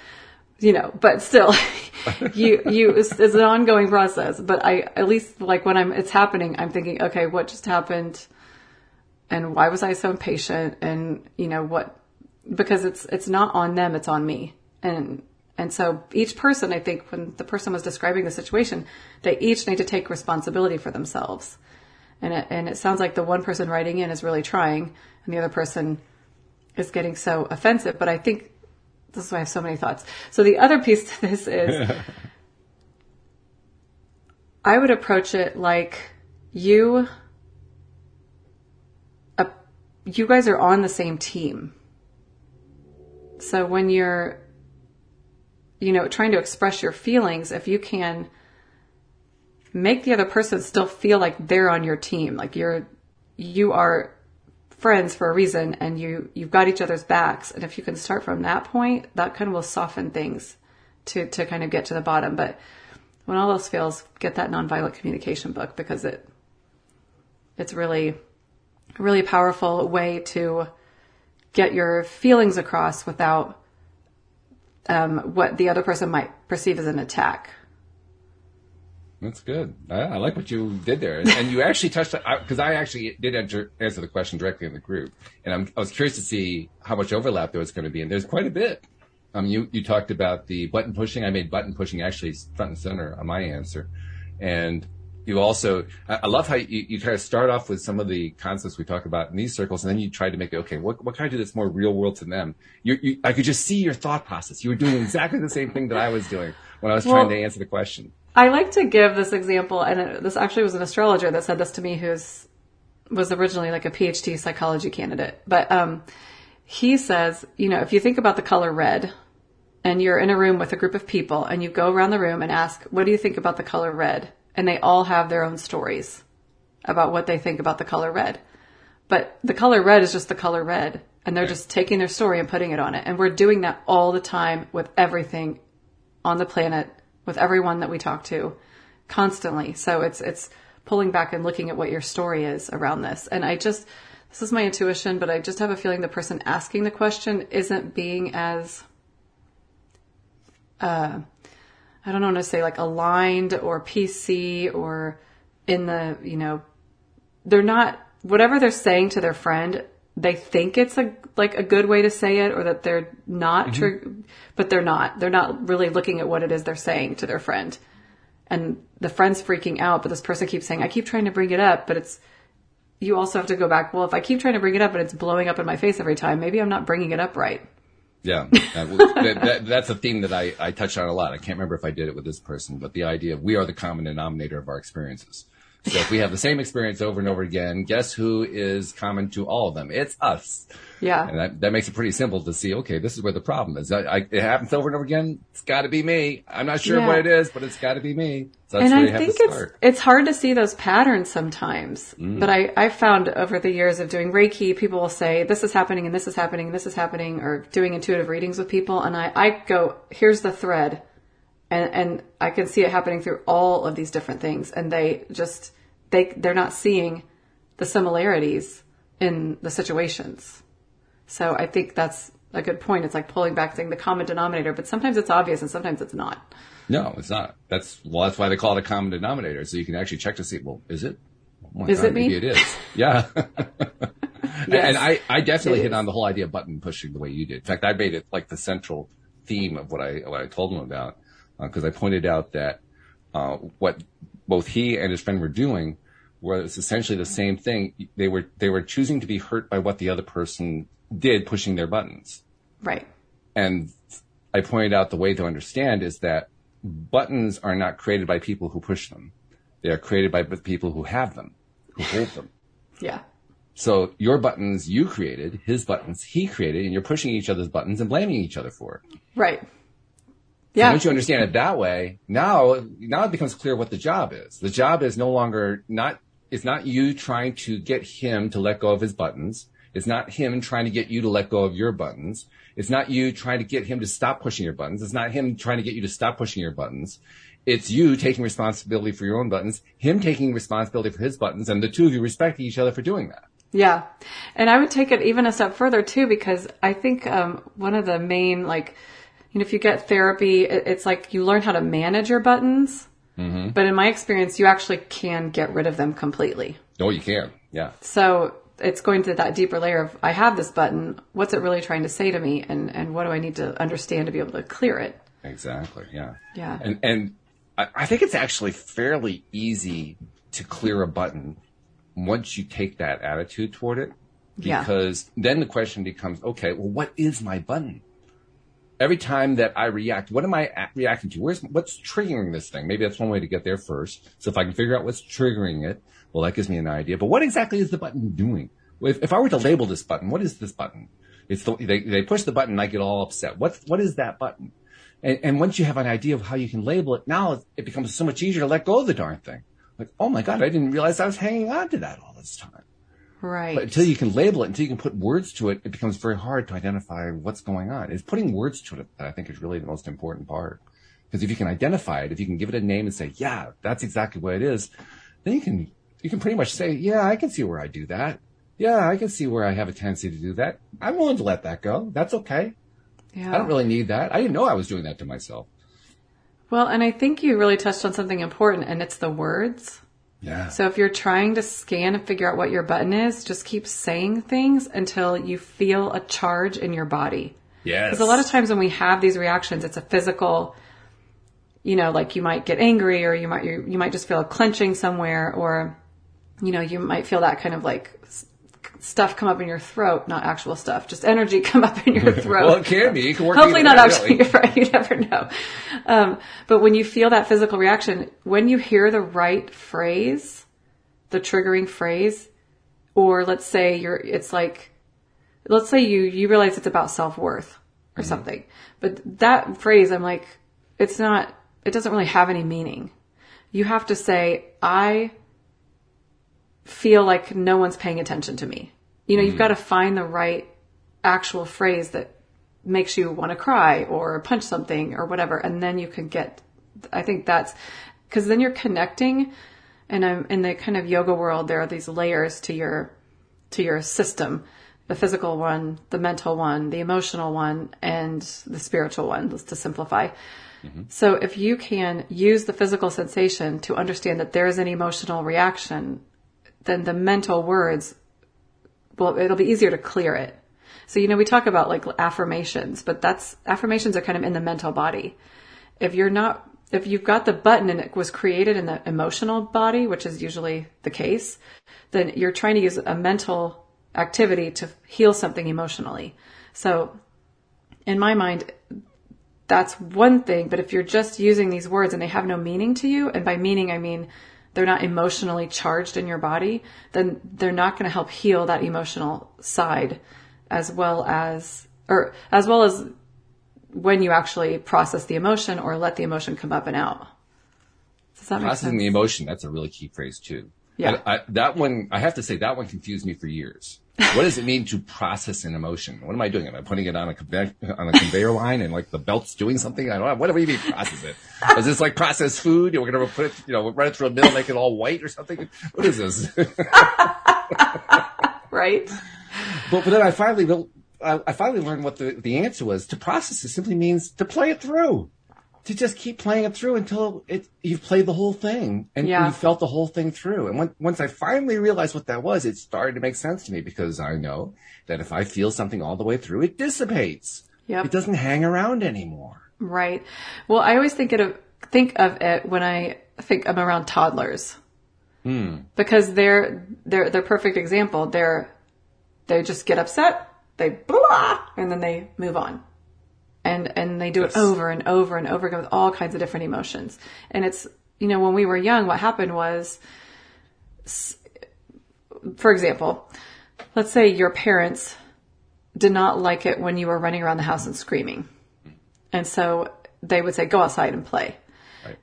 You know, but still, you you it's, it's, an ongoing process. But I at least like when I'm it's happening, I'm thinking, okay, what just happened, and why was I so impatient, and you know what, because it's it's not on them, it's on me, and and so each person, I think, when the person was describing the situation, they each need to take responsibility for themselves and it, and it sounds like the one person writing in is really trying and the other person is getting so offensive. But I think this is why I have so many thoughts. So the other piece to this is I would approach it like you, uh, you guys are on the same team. So when you're, you know, trying to express your feelings, if you can make the other person still feel like they're on your team. Like you're, you are friends for a reason and you, you've got each other's backs. And if you can start from that point, that kind of will soften things to, to kind of get to the bottom. But when all else fails, get that nonviolent communication book because it, it's really, really powerful way to get your feelings across without um, what the other person might perceive as an attack. That's good. I, I, like what you did there, and you actually touched because I, I, actually did answer, answer, the question directly in the group, and I'm, i was curious to see how much overlap there was going to be, and there's quite a bit. Um, you you talked about the button pushing. I made button pushing actually front and center on my answer, and you also I, love how you, you try to start off with some of the concepts we talk about in these circles, and then you try to make it okay. What what can I do that's more real world to them? You, you I could just see your thought process. You were doing exactly the same thing that I was doing when I was well, trying to answer the question. I like to give this example, and this actually was an astrologer that said this to me, who's was originally like a PhD psychology candidate. But um, he says, you know, if you think about the color red, and you're in a room with a group of people, and you go around the room and ask, "What do you think about the color red?" And they all have their own stories about what they think about the color red. But the color red is just the color red, and they're just taking their story and putting it on it. And we're doing that all the time with everything on the planet with everyone that we talk to constantly. So it's, it's pulling back and looking at what your story is around this. And I just, this is my intuition, but I just have a feeling the person asking the question isn't being as, uh, I don't want to say like aligned or PC or in the, you know, they're not, whatever they're saying to their friend, they think it's a, like a good way to say it or that they're not mm-hmm. true, but they're not. They're not really looking at what it is they're saying to their friend. And the friend's freaking out, but this person keeps saying, I keep trying to bring it up, but it's, you also have to go back. Well, if I keep trying to bring it up, but it's blowing up in my face every time, maybe I'm not bringing it up right. Yeah, uh, that, that, that, that's a theme that I, I touch on a lot. I can't remember if I did it with this person, but the idea of we are the common denominator of our experiences. So if we have the same experience over and over again, guess who is common to all of them? It's us. Yeah. And that, that makes it pretty simple to see, okay, this is where the problem is. I, I, it happens over and over again. It's got to be me. I'm not sure Yeah. what it is, but it's got to be me. So that's and I think it's it's hard to see those patterns sometimes. Mm. But I I found over the years of doing Reiki, people will say this is happening and this is happening and this is happening, or doing intuitive readings with people, and I I go here's the thread, and and I can see it happening through all of these different things, and they just they they're not seeing the similarities in the situations. So I think that's a good point. It's like pulling back, saying the common denominator, but sometimes it's obvious and sometimes it's not. No, it's not. That's well. That's why they call it a common denominator. So you can actually check to see. Well, is it? Oh Is it me? Maybe it is. Yeah. Yes. And I, I definitely It hit is. on the whole idea of button pushing the way you did. In fact, I made it like the central theme of what I what I told them about because I pointed out that uh, what both he and his friend were doing was essentially the same thing. They were they were choosing to be hurt by what the other person did, pushing their buttons. Right. And I pointed out the way to understand is that buttons are not created by people who push them. They are created by people who have them, who hold them. Yeah. So your buttons you created, his buttons he created, and you're pushing each other's buttons and blaming each other for it. Right. So once you understand it that way, now now it becomes clear what the job is. The job is no longer not it's not you trying to get him to let go of his buttons. It's not him trying to get you to let go of your buttons. It's not you trying to get him to stop pushing your buttons. It's not him trying to get you to stop pushing your buttons. It's you taking responsibility for your own buttons, him taking responsibility for his buttons, and the two of you respecting each other for doing that. Yeah. And I would take it even a step further too, because I think, um, one of the main, like, you know, if you get therapy, it's like you learn how to manage your buttons. Mm-hmm. But in my experience, you actually can get rid of them completely. Oh, you can. Yeah. So it's going to that deeper layer of, I have this button. What's it really trying to say to me? And, and what do I need to understand to be able to clear it? Exactly. Yeah. Yeah. And and I, think it's actually fairly easy to clear a button once you take that attitude toward it. Yeah. Because then the question becomes, okay, well, what is my button? Every time that I react, what am I reacting to? Where's what's triggering this thing? Maybe that's one way to get there first. So if I can figure out what's triggering it, well, that gives me an idea. But what exactly is the button doing? If, if I were to label this button, what is this button? It's the, they, they push the button and I get all upset. What, what is that button? And, and once you have an idea of how you can label it, now it becomes so much easier to let go of the darn thing. Like, oh my God, I didn't realize I was hanging on to that all this time. Right. But until you can label it, until you can put words to it, it becomes very hard to identify what's going on. It's putting words to it that I think is really the most important part. Because if you can identify it, if you can give it a name and say, yeah, that's exactly what it is, then you can, you can pretty much say, yeah, I can see where I do that. Yeah, I can see where I have a tendency to do that. I'm willing to let that go. That's okay. yeah. I don't really need that. I didn't know I was doing that to myself. Well, and I think you really touched on something important, and it's the words. Yeah. So if you're trying to scan and figure out what your button is, just keep saying things until you feel a charge in your body. yes. Because a lot of times when we have these reactions, it's a physical, you know, like you might get angry or you might, you, you might just feel a clenching somewhere or, you know, you might feel that kind of like stuff come up in your throat, not actual stuff, just energy come up in your throat. well, it can be. It can work. Hopefully not way, actually, really. right? You never know. Um, but when you feel that physical reaction, when you hear the right phrase, the triggering phrase, or let's say you're, it's like, let's say you, you realize it's about self-worth or something, but that phrase, I'm like, it's not, it doesn't really have any meaning. You have to say, I feel like no one's paying attention to me. You know, you've mm. got to find the right actual phrase that makes you want to cry or punch something or whatever, and then you can get I think that's because then you're connecting and I'm in the kind of yoga world, there are these layers to your, to your system. The physical one, the mental one, the emotional one, and the spiritual one, just to simplify. Mm-hmm. So if you can use the physical sensation to understand that there is an emotional reaction, then the mental words, well, it'll be easier to clear it. So, you know, we talk about like affirmations, but that's, affirmations are kind of in the mental body. If you're not, if you've got the button and it was created in the emotional body, which is usually the case, then you're trying to use a mental activity to heal something emotionally. So in my mind, that's one thing, but if you're just using these words and they have no meaning to you, and by meaning I mean they're not emotionally charged in your body, then they're not going to help heal that emotional side as well as, or as well as when you actually process the emotion or let the emotion come up and out. Does that make Processing sense? the emotion, that's a really key phrase too. Yeah. I, I, that one, I have to say, that one confused me for years. What does it mean to process an emotion? What am I doing? Am I putting it on a conveyor, on a conveyor line and like the belt's doing something? I don't know. What do we mean process it? Is this like processed food? We're going to put it, you know, run it through a mill, make it all white or something? What is this? right? But, but then I finally, I, I finally learned what the, the answer was. To process it simply means to play it through. To just keep playing it through until it, you've played the whole thing and Yeah. you felt the whole thing through. And when, once I finally realized what that was, it started to make sense to me because I know that if I feel something all the way through, it dissipates. Yep. It doesn't hang around anymore. Right. Well, I always think of think of it when I think I'm around toddlers. Hmm. Because they're they're they're perfect example. They're they just get upset, they blah, and then they move on. And and they do Yes. it over and over and over again with all kinds of different emotions. And it's you know, when we were young, what happened was for example, let's say your parents did not like it when you were running around the house and screaming. And so they would say, go outside and play. Right.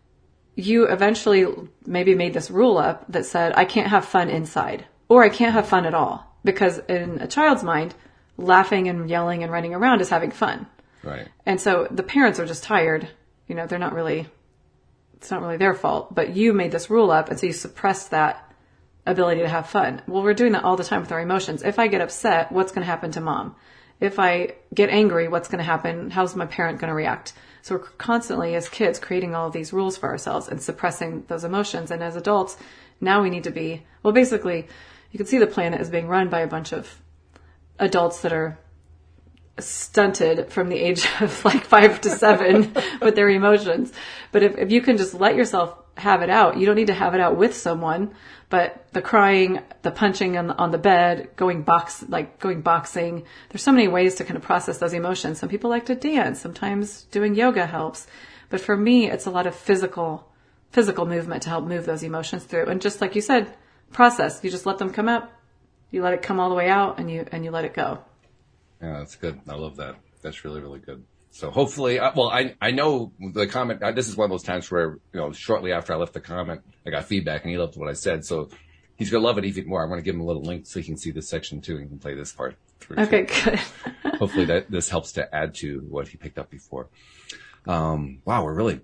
You eventually maybe made this rule up that said, I can't have fun inside or I can't have fun at all. Because in a child's mind, laughing and yelling and running around is having fun. Right. And so the parents are just tired. You know, they're not really, it's not really their fault, but you made this rule up and so you suppress that ability to have fun. Well, we're doing that all the time with our emotions. If I get upset, what's going to happen to mom? If I get angry, what's going to happen? How's my parent going to react? So we're constantly, as kids, creating all of these rules for ourselves and suppressing those emotions. And as adults, now we need to be, well, basically, you can see the planet is being run by a bunch of adults that are stunted from the age of like five to seven with their emotions. But if, if you can just let yourself have it out, you don't need to have it out with someone, but the crying, the punching on the, on the bed, going box, like going boxing, there's so many ways to kind of process those emotions. Some people like to dance. Sometimes doing yoga helps. But for me, it's a lot of physical, physical movement to help move those emotions through. And just like you said, process. You just let them come up. You let it come all the way out and you, and you let it go. Yeah, that's good. I love that. That's really, really good. So hopefully, uh, well, I I know the comment. Uh, this is one of those times where you know, shortly after I left the comment, I got feedback, and he loved what I said. So he's gonna love it even more. I'm gonna give him a little link so he can see this section too, and he can play this part. through, too. Okay, good. Hopefully, that this helps to add to what he picked up before. Um, wow, we're really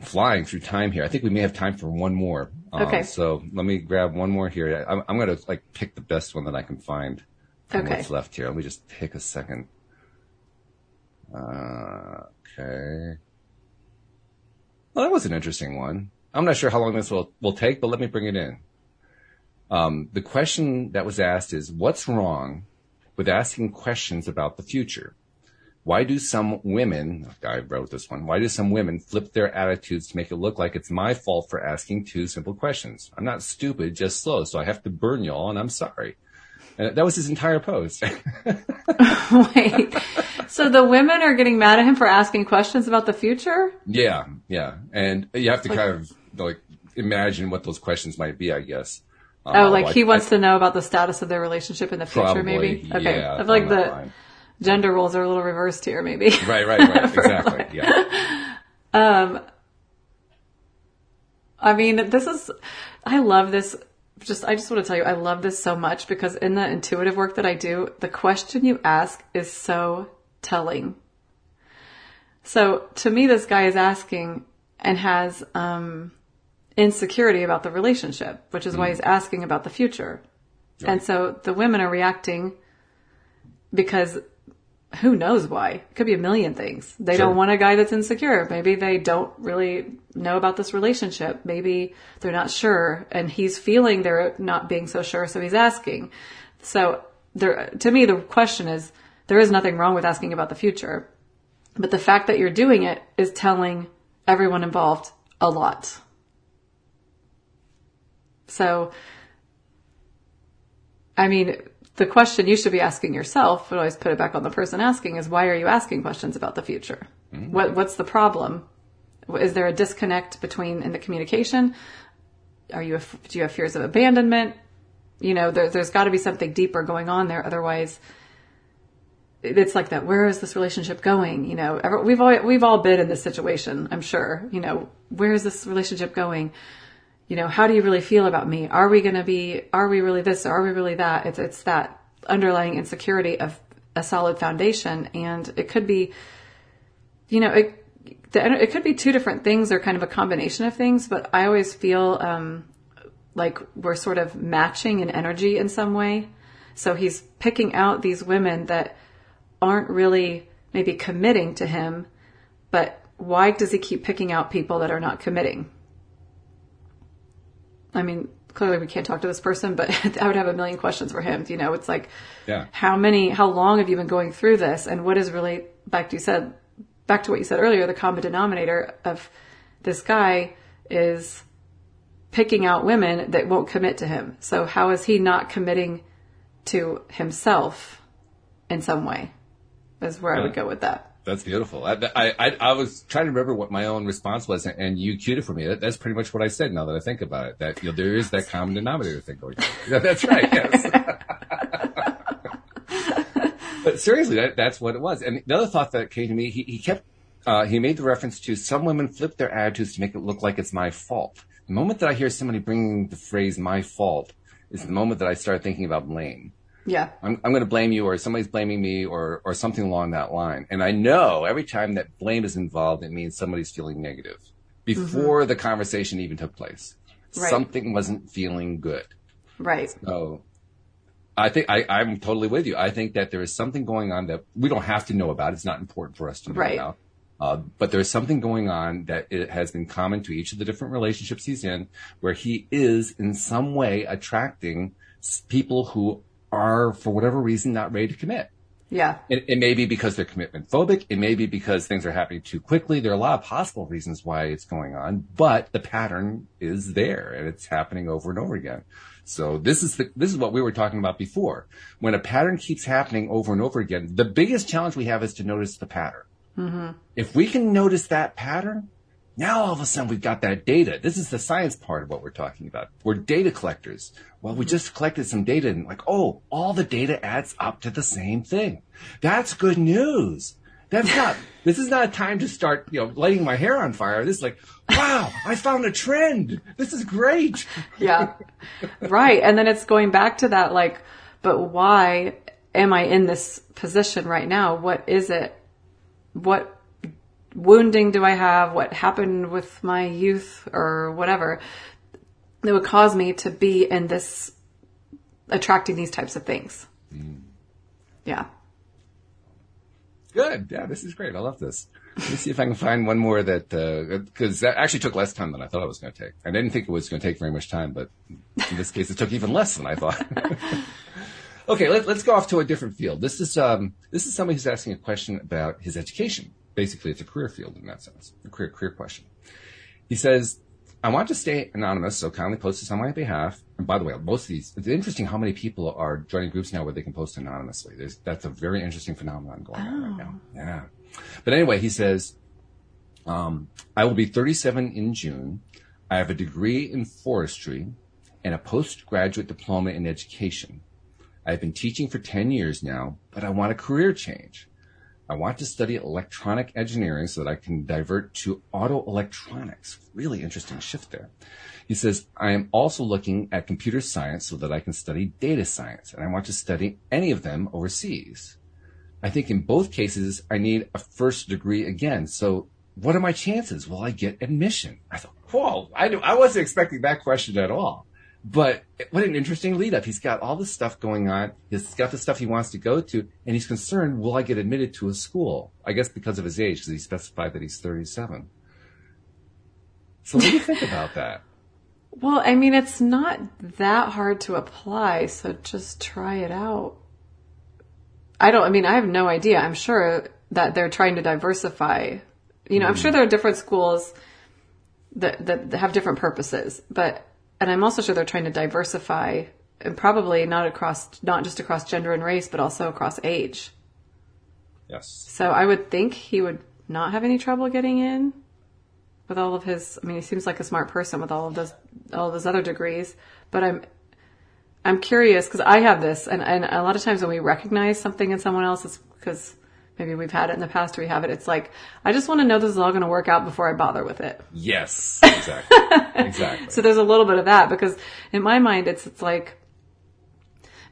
flying through time here. I think we may have time for one more. Um, Okay. So let me grab one more here. I'm, I'm gonna like pick the best one that I can find. Okay. What's left here? Let me just take a second. Uh, okay. Well, that was an interesting one. I'm not sure how long this will, will take, but let me bring it in. Um, the question that was asked is, what's wrong with asking questions about the future? Why do some women, I wrote this one, why do some women flip their attitudes to make it look like it's my fault for asking two simple questions? I'm not stupid, just slow, so I have to burn y'all and I'm sorry. And that was his entire post. Wait. So the women are getting mad at him for asking questions about the future? Yeah, yeah, and you have to kind of like imagine what those questions might be, I guess. Oh, like I- he wants I- to know about the status of their relationship in the future, Probably, maybe? Okay. yeah, I feel like the line. gender roles are a little reversed here, maybe. Right, right, right. exactly. Yeah. Um I mean, this is, I love this. Just, I just want to tell you, I love this so much because in the intuitive work that I do, the question you ask is so telling. So to me, this guy is asking, and has um, insecurity about the relationship, which is why he's asking about the future. And so the women are reacting because who knows why? It could be a million things. They Sure. don't want a guy that's insecure. Maybe they don't really know about this relationship. Maybe they're not sure and he's feeling they're not being so sure. So he's asking. So there, to me, the question is, there is nothing wrong with asking about the future, but the fact that you're doing it is telling everyone involved a lot. So, I mean, the question you should be asking yourself, but always put it back on the person asking, is why are you asking questions about the future? Mm. What What's the problem? Is there a disconnect between in the communication? Are you do you have fears of abandonment? You know, there, there's got to be something deeper going on there. Otherwise, it's like that. Where is this relationship going? You know, ever, we've all we've all been in this situation. I'm sure. You know, where is this relationship going? You know, how do you really feel about me? Are we going to be, are we really this? Are we really that? It's, it's that underlying insecurity of a solid foundation. And it could be, you know, it, it could be two different things or kind of a combination of things, but I always feel, um, like we're sort of matching in energy in some way. So he's picking out these women that aren't really maybe committing to him, but why does he keep picking out people that are not committing? I mean, clearly we can't talk to this person, but I would have a million questions for him. You know, it's like, Yeah. how many, how long have you been going through this? And what is really, back to you said, back to what you said earlier, the common denominator of this guy is picking out women that won't commit to him. So how is he not committing to himself in some way? Is where I would go with that. That's beautiful. I, I, I, was trying to remember what my own response was, and, and you cued it for me. That, that's pretty much what I said. Now that I think about it, that you know, there is that common denominator thing going. on. Yeah, that's right. Yes. but seriously, that, that's what it was. And the other thought that came to me, he, he kept, uh, he made the reference to some women flip their attitudes to make it look like it's my fault. The moment that I hear somebody bringing the phrase "my fault" is the moment that I start thinking about blame. Yeah. I'm, I'm going to blame you or somebody's blaming me or, or something along that line. And I know every time that blame is involved, it means somebody's feeling negative before the conversation even took place. Right. Something wasn't feeling good. Right. So I think I, I'm totally with you. I think that there is something going on that we don't have to know about. It's not important for us to know Right. about. Uh, but there's something going on that it has been common to each of the different relationships he's in, where he is in some way attracting people who are, for whatever reason, not ready to commit. Yeah. It, it may be because they're commitment phobic. It may be because things are happening too quickly. There are a lot of possible reasons why it's going on, but the pattern is there and it's happening over and over again. So this is the, this is what we were talking about before. When a pattern keeps happening over and over again, the biggest challenge we have is to notice the pattern. Mm-hmm. If we can notice that pattern, now all of a sudden we've got that data. This is the science part of what we're talking about. We're data collectors. Well, we just collected some data and like, oh, all the data adds up to the same thing. That's good news. That's not, this is not a time to start, you know, lighting my hair on fire. This is like, wow, I found a trend. This is great. Yeah. right. And then it's going back to that, like, but why am I in this position right now? What is it? What wounding do I have? What happened with my youth or whatever that would cause me to be in this, attracting these types of things? Yeah. Good. Yeah, this is great. I love this. Let me see if I can find one more that, because that actually took less time than I thought it was going to take. I didn't think it was going to take very much time, but in this case, it took even less than I thought. okay, let, let's go off to a different field. This is um, this is somebody who's asking a question about his education. Basically, it's a career field in that sense, a career career question. He says, I want to stay anonymous, so kindly post this on my behalf. And by the way, most of these, it's interesting how many people are joining groups now where they can post anonymously. There's, that's a very interesting phenomenon going on right now. Yeah. But anyway, he says, um, I will be 37 in June. I have a degree in forestry and a postgraduate diploma in education. I've been teaching for 10 years now, but I want a career change. I want to study electronic engineering so that I can divert to auto electronics. Really interesting shift there. He says, I am also looking at computer science so that I can study data science and I want to study any of them overseas. I think in both cases, I need a first degree again. So what are my chances? Will I get admission? I thought, whoa, I, knew, I wasn't expecting that question at all. But what an interesting lead up. He's got all this stuff going on. He's got the stuff he wants to go to, and he's concerned, will I get admitted to a school? I guess because of his age, because he specified that he's 37. So what do you think about that? Well, I mean, it's not that hard to apply, so just try it out. I don't, I mean, I have no idea. I'm sure that they're trying to diversify. You know, mm. I'm sure there are different schools that, that have different purposes, but, and I'm also sure they're trying to diversify and probably not across, not just across gender and race, but also across age. Yes. So I would think he would not have any trouble getting in with all of his. I mean, he seems like a smart person with all of those all of his other degrees. But I'm I'm curious because I have this, and and a lot of times when we recognize something in someone else, it's because maybe we've had it in the past or we have it. It's like I just want to know this is all going to work out before I bother with it. Yes, exactly, exactly. so there's a little bit of that because in my mind, it's it's like,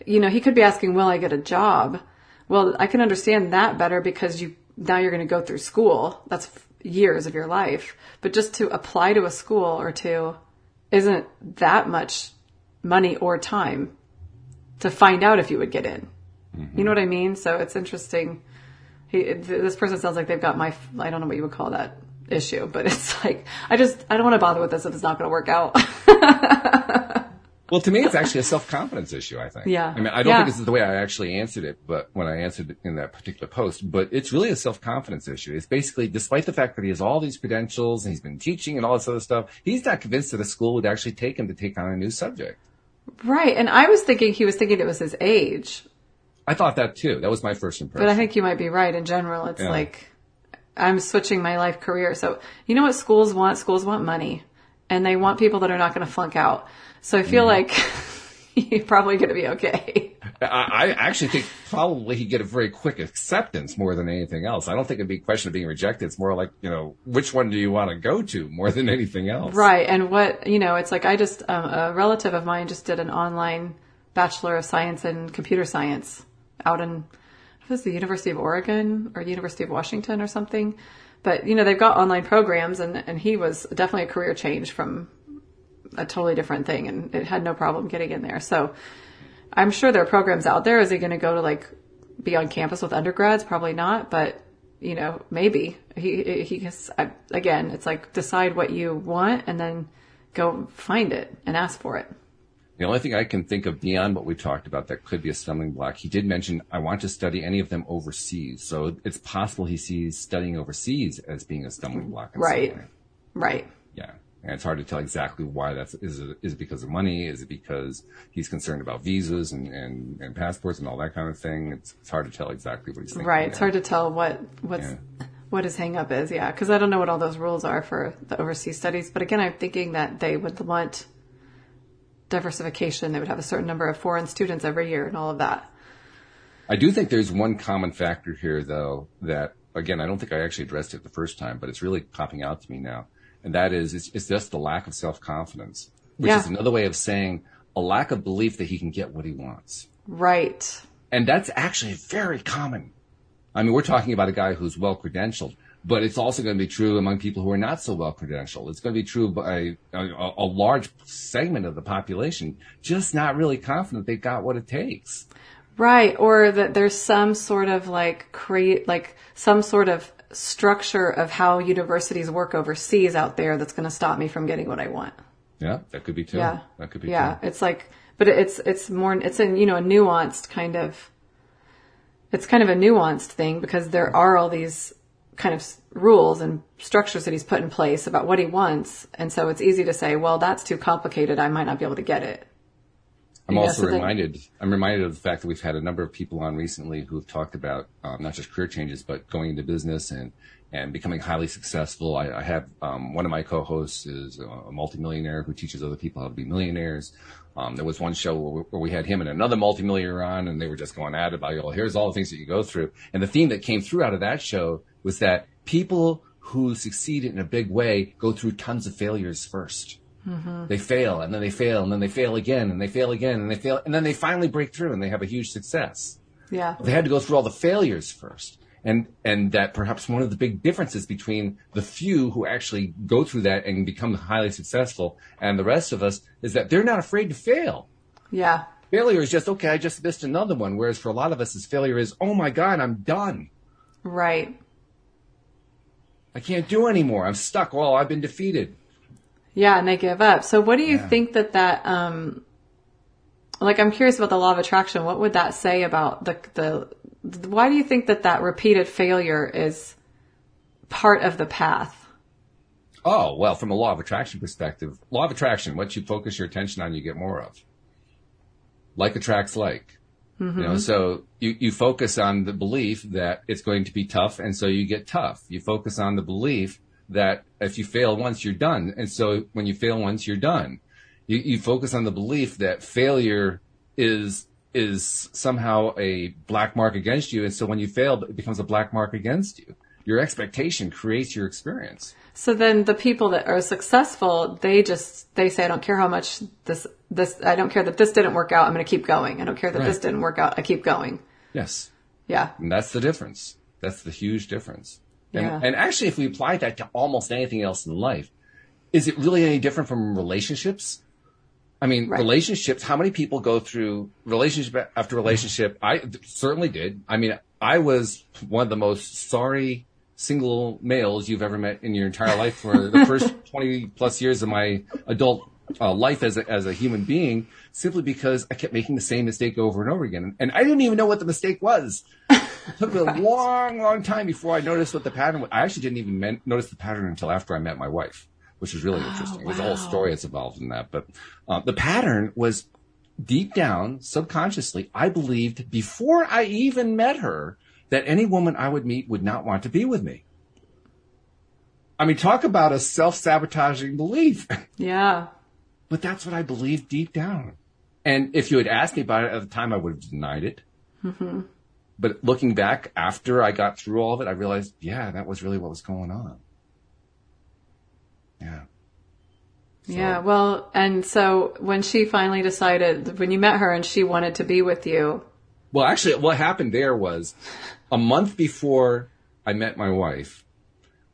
you know, he could be asking, "Will I get a job?" Well, I can understand that better because you now you're going to go through school. That's years of your life. But just to apply to a school or two isn't that much money or time to find out if you would get in. Mm-hmm. You know what I mean? So it's interesting. He, this person sounds like they've got my, I don't know what you would call that issue, but it's like, I just, I don't want to bother with this if it's not going to work out. Well, to me, it's actually a self confidence issue. I think. Yeah. I mean, I don't yeah. think this is the way I actually answered it, but when I answered it in that particular post, but it's really a self confidence issue. It's basically, despite the fact that he has all these credentials and he's been teaching and all this other stuff, he's not convinced that a school would actually take him to take on a new subject. Right, and I was thinking he was thinking it was his age. I thought that too. That was my first impression. But I think you might be right. In general, it's yeah. like I'm switching my life career. So you know what schools want? Schools want money, and they want people that are not going to flunk out. So I feel mm. like you're probably going to be okay. I, I, actually think probably he'd get a very quick acceptance more than anything else. I don't think it'd be a question of being rejected. It's more like, you know, which one do you want to go to more than anything else? Right. And what, you know, it's like I just, um, a relative of mine just did an online Bachelor of Science in Computer Science out in, it was the University of Oregon or the University of Washington or something. But, you know, they've got online programs and, and he was definitely a career change from a totally different thing and it had no problem getting in there. So I'm sure there are programs out there. Is he going to go to like be on campus with undergrads? Probably not, but you know, maybe he, he has, again, it's like decide what you want and then go find it and ask for it. The only thing I can think of beyond what we talked about that could be a stumbling block, he did mention, I want to study any of them overseas. So it's possible he sees studying overseas as being a stumbling block. right. Right. Yeah. And it's hard to tell exactly why that's, is it, is it because of money? Is it because he's concerned about visas and, and, and passports and all that kind of thing? It's, it's hard to tell exactly what he's thinking. Right. It's hard to tell what, what's, yeah. what his hang up is. Yeah. Cause I don't know what all those rules are for the overseas studies. But again, I'm thinking that they would want diversification. They would have a certain number of foreign students every year and all of that. I do think there's one common factor here though that again, I don't think I actually addressed it the first time, but it's really popping out to me now and that is it's, it's just the lack of self confidence, which yeah. is another way of saying a lack of belief that he can get what he wants. Right. And that's actually very common. I mean, we're talking about a guy who's well credentialed, but it's also going to be true among people who are not so well credentialed. It's going to be true by a, a, large segment of the population just not really confident they've got what it takes. Right. Or that there's some sort of like create, like some sort of structure of how universities work overseas out there that's going to stop me from getting what I want. Yeah, that could be too. Yeah, that could be. Yeah, too. it's like, but it's it's more it's a you know a nuanced kind of. It's kind of a nuanced thing because there are all these kind of rules and structures that he's put in place about what he wants, and so it's easy to say, well, that's too complicated. I might not be able to get it. I'm also reminded. I'm reminded of the fact that we've had a number of people on recently who have talked about um, not just career changes, but going into business and and becoming highly successful. I, I have um, one of my co-hosts is a multimillionaire who teaches other people how to be millionaires. Um, there was one show where, where, we had him and another multimillionaire on, and they were just going at it about, well, here's all the things that you go through. And the theme that came through out of that show was that people who succeed in a big way go through tons of failures first. Mm-hmm. They fail and then they fail and then they fail again and they fail again and they fail and then they finally break through and they have a huge success. Yeah. They had to go through all the failures first. And, and that perhaps one of the big differences between the few who actually go through that and become highly successful and the rest of us is that they're not afraid to fail. Yeah. Failure is just, okay, I just missed another one. Whereas for a lot of us, is failure is, oh my God, I'm done. Right. I can't do anymore. I'm stuck. Well, I've been defeated. Yeah, and they give up. So what do you Yeah. think that that um like I'm curious about the law of attraction. What would that say about the the why do you think that that repeated failure is part of the path? Oh, well, from a law of attraction perspective, law of attraction, what you focus your attention on, you get more of. Like attracts like. Mm-hmm. You know, so you, you focus on the belief that it's going to be tough, and so you get tough. You focus on the belief that if you fail once, you're done. And so when you fail once, you're done. You, you focus on the belief that failure is is somehow a black mark against you, and so when you fail, it becomes a black mark against you. Your expectation creates your experience. So then the people that are successful, they just they say I don't care how much this this I don't care that this didn't work out, I'm going to keep going. I don't care that this didn't work out, I keep going. Yes. Yeah. And that's the difference. That's the huge difference. And, Yeah. and actually, if we apply that to almost anything else in life, is it really any different from relationships? I mean, Right. relationships, how many people go through relationship after relationship? I certainly did. I mean, I was one of the most sorry single males you've ever met in your entire life for the first 20 plus years of my adult uh, life as a, as a human being, simply because I kept making the same mistake over and over again. And I didn't even know what the mistake was. It took me a long, long time before I noticed what the pattern was. I actually didn't even men- notice the pattern until after I met my wife, which was really interesting. There's a whole story that's involved in that. But uh, the pattern was deep down, subconsciously, I believed before I even met her that any woman I would meet would not want to be with me. I mean, talk about a self sabotaging belief. Yeah. But that's what I believed deep down. And if you had asked me about it at the time, I would have denied it. Mm-hmm. But looking back after I got through all of it, I realized, yeah, that was really what was going on. Yeah. Yeah, well, and so when she finally decided, when you met her and she wanted to be with you, Well, actually, what happened there was a month before I met my wife,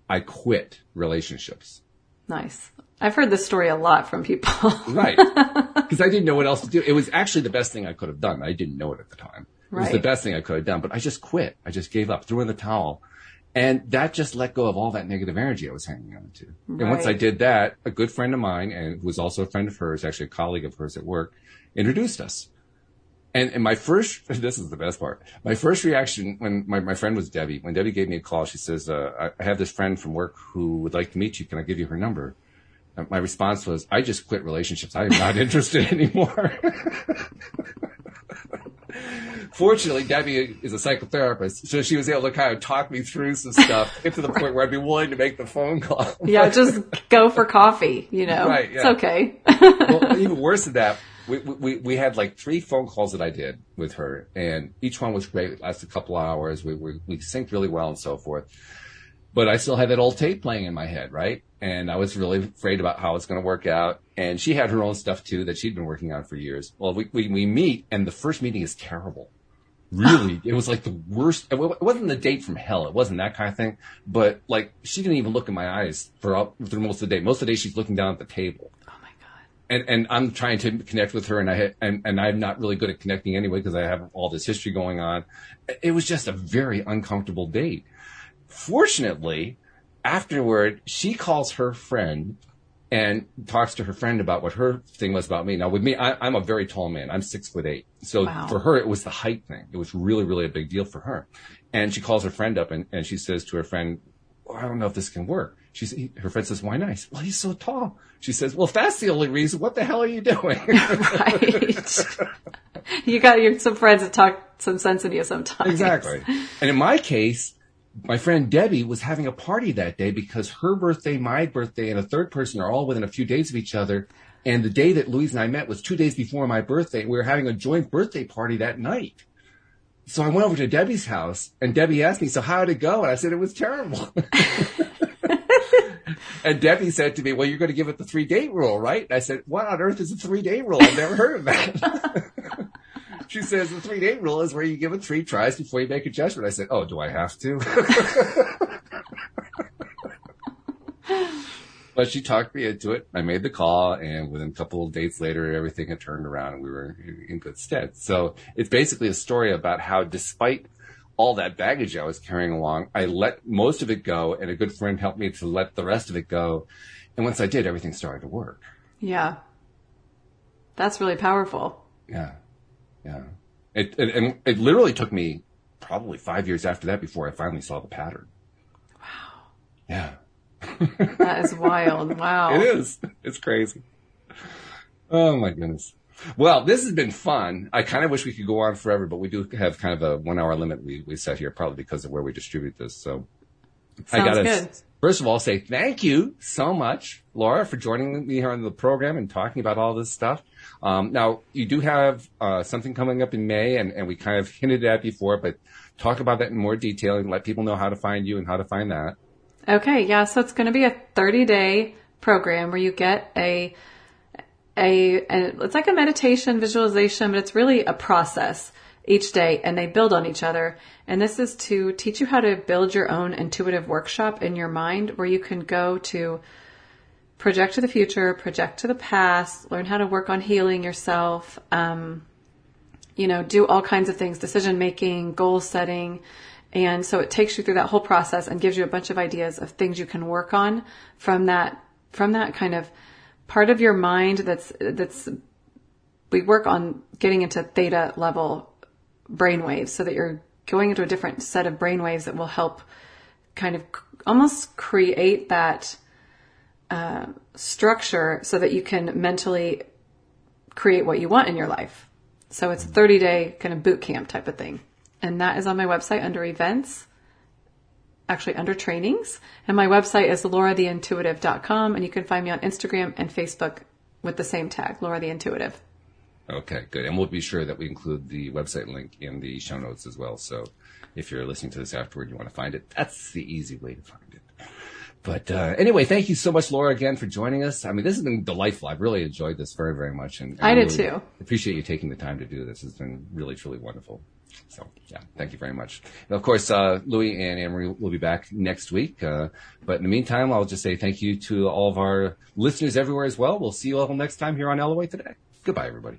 I quit relationships. nice. I've heard this story a lot from people. Right. Because I didn't know what else to do. It was actually the best thing I could have done. I didn't know it at the time. It was the best thing I could have done, but I just quit. I just gave up, threw in the towel. And that just let go of all that negative energy I was hanging on to. And once I did that, a good friend of mine, and who was also a friend of hers, actually a colleague of hers at work, introduced us. And, and my first, this is the best part. My first reaction when my, my friend was Debbie, when Debbie gave me a call, she says, uh, I, have this friend from work who would like to meet you. Can I give you her number? And my response was, I just quit relationships. I am not interested anymore. Fortunately, Debbie is a psychotherapist, so she was able to kind of talk me through some stuff, get to the point where I'd be willing to make the phone call. yeah, just go for coffee, you know. Right, It's okay. well, even worse than that, we, we, we had like three phone calls that I did with her, and each one was great. It lasted a couple hours. We, we, we synced really well and so forth. But I still had that old tape playing in my head, right? And I was really afraid about how it's going to work out. And she had her own stuff too that she'd been working on for years. Well, we, we, we meet, and the first meeting is terrible. Really, it was like the worst. It wasn't the date from hell. It wasn't that kind of thing. But like, she didn't even look in my eyes for all, through most of the day. Most of the day, she's looking down at the table. And and I'm trying to connect with her, and I and, and I'm not really good at connecting anyway because I have all this history going on. It was just a very uncomfortable date. Fortunately, afterward, she calls her friend and talks to her friend about what her thing was about me. Now, with me, I, I'm a very tall man. I'm six foot eight. So Wow. for her, it was the height thing. It was really, really a big deal for her. And she calls her friend up and, and she says to her friend, I don't know if this can work. She's, her friend says, why not? He well, he's so tall. She says, well, if that's the only reason, what the hell are you doing? Right. you got your, some friends that talk some sense into you sometimes. exactly. And in my case, my friend Debbie was having a party that day because her birthday, my birthday, and a third person are all within a few days of each other. And the day that Louise and I met was two days before my birthday. We were having a joint birthday party that night. So I went over to Debbie's house and Debbie asked me, so how did it go? And I said, it was terrible. and Debbie said to me, well, you're going to give it the three date rule, right? And I said, what on earth is a three day rule? I've never heard of that. she says the three date rule is where you give it three tries before you make a judgment. I said, oh, do I have to? but she talked me into it. I made the call and within a couple of dates later, everything had turned around and we were in good stead. So it's basically a story about how despite all that baggage I was carrying along, I let most of it go and a good friend helped me to let the rest of it go. And once I did, everything started to work. Yeah. That's really powerful. Yeah. Yeah. It, it, and it literally took me probably five years after that before I finally saw the pattern. Wow. Yeah. that is wild. Wow. It is. It's crazy. Oh my goodness. Well, this has been fun. I kind of wish we could go on forever, but we do have kind of a one hour limit we, we set here, probably because of where we distribute this. So Sounds I gotta, good. first of all, say thank you so much, Laura, for joining me here on the program and talking about all this stuff. Um, now, you do have uh, something coming up in May, and, and we kind of hinted at before, but talk about that in more detail and let people know how to find you and how to find that. Okay, yeah, so it's going to be a 30 day program where you get a, a, a, it's like a meditation visualization, but it's really a process each day and they build on each other. And this is to teach you how to build your own intuitive workshop in your mind where you can go to project to the future, project to the past, learn how to work on healing yourself, um, you know, do all kinds of things, decision making, goal setting. And so it takes you through that whole process and gives you a bunch of ideas of things you can work on from that, from that kind of part of your mind that's, that's, we work on getting into theta level brainwaves so that you're going into a different set of brainwaves that will help kind of almost create that uh, structure so that you can mentally create what you want in your life. So it's a 30 day kind of boot camp type of thing. And that is on my website under events, actually under trainings. And my website is lauratheintuitive.com. And you can find me on Instagram and Facebook with the same tag, Laura the Intuitive. Okay, good. And we'll be sure that we include the website link in the show notes as well. So if you're listening to this afterward, you want to find it, that's the easy way to find it. But uh, anyway, thank you so much, Laura, again for joining us. I mean, this has been delightful. I've really enjoyed this very, very much, and, and I did really too. Appreciate you taking the time to do this. It's been really, truly wonderful. So yeah, thank you very much. And of course, uh, Louis and Anne-Marie will be back next week. Uh, but in the meantime, I'll just say thank you to all of our listeners everywhere as well. We'll see you all next time here on LOA today. Goodbye, everybody.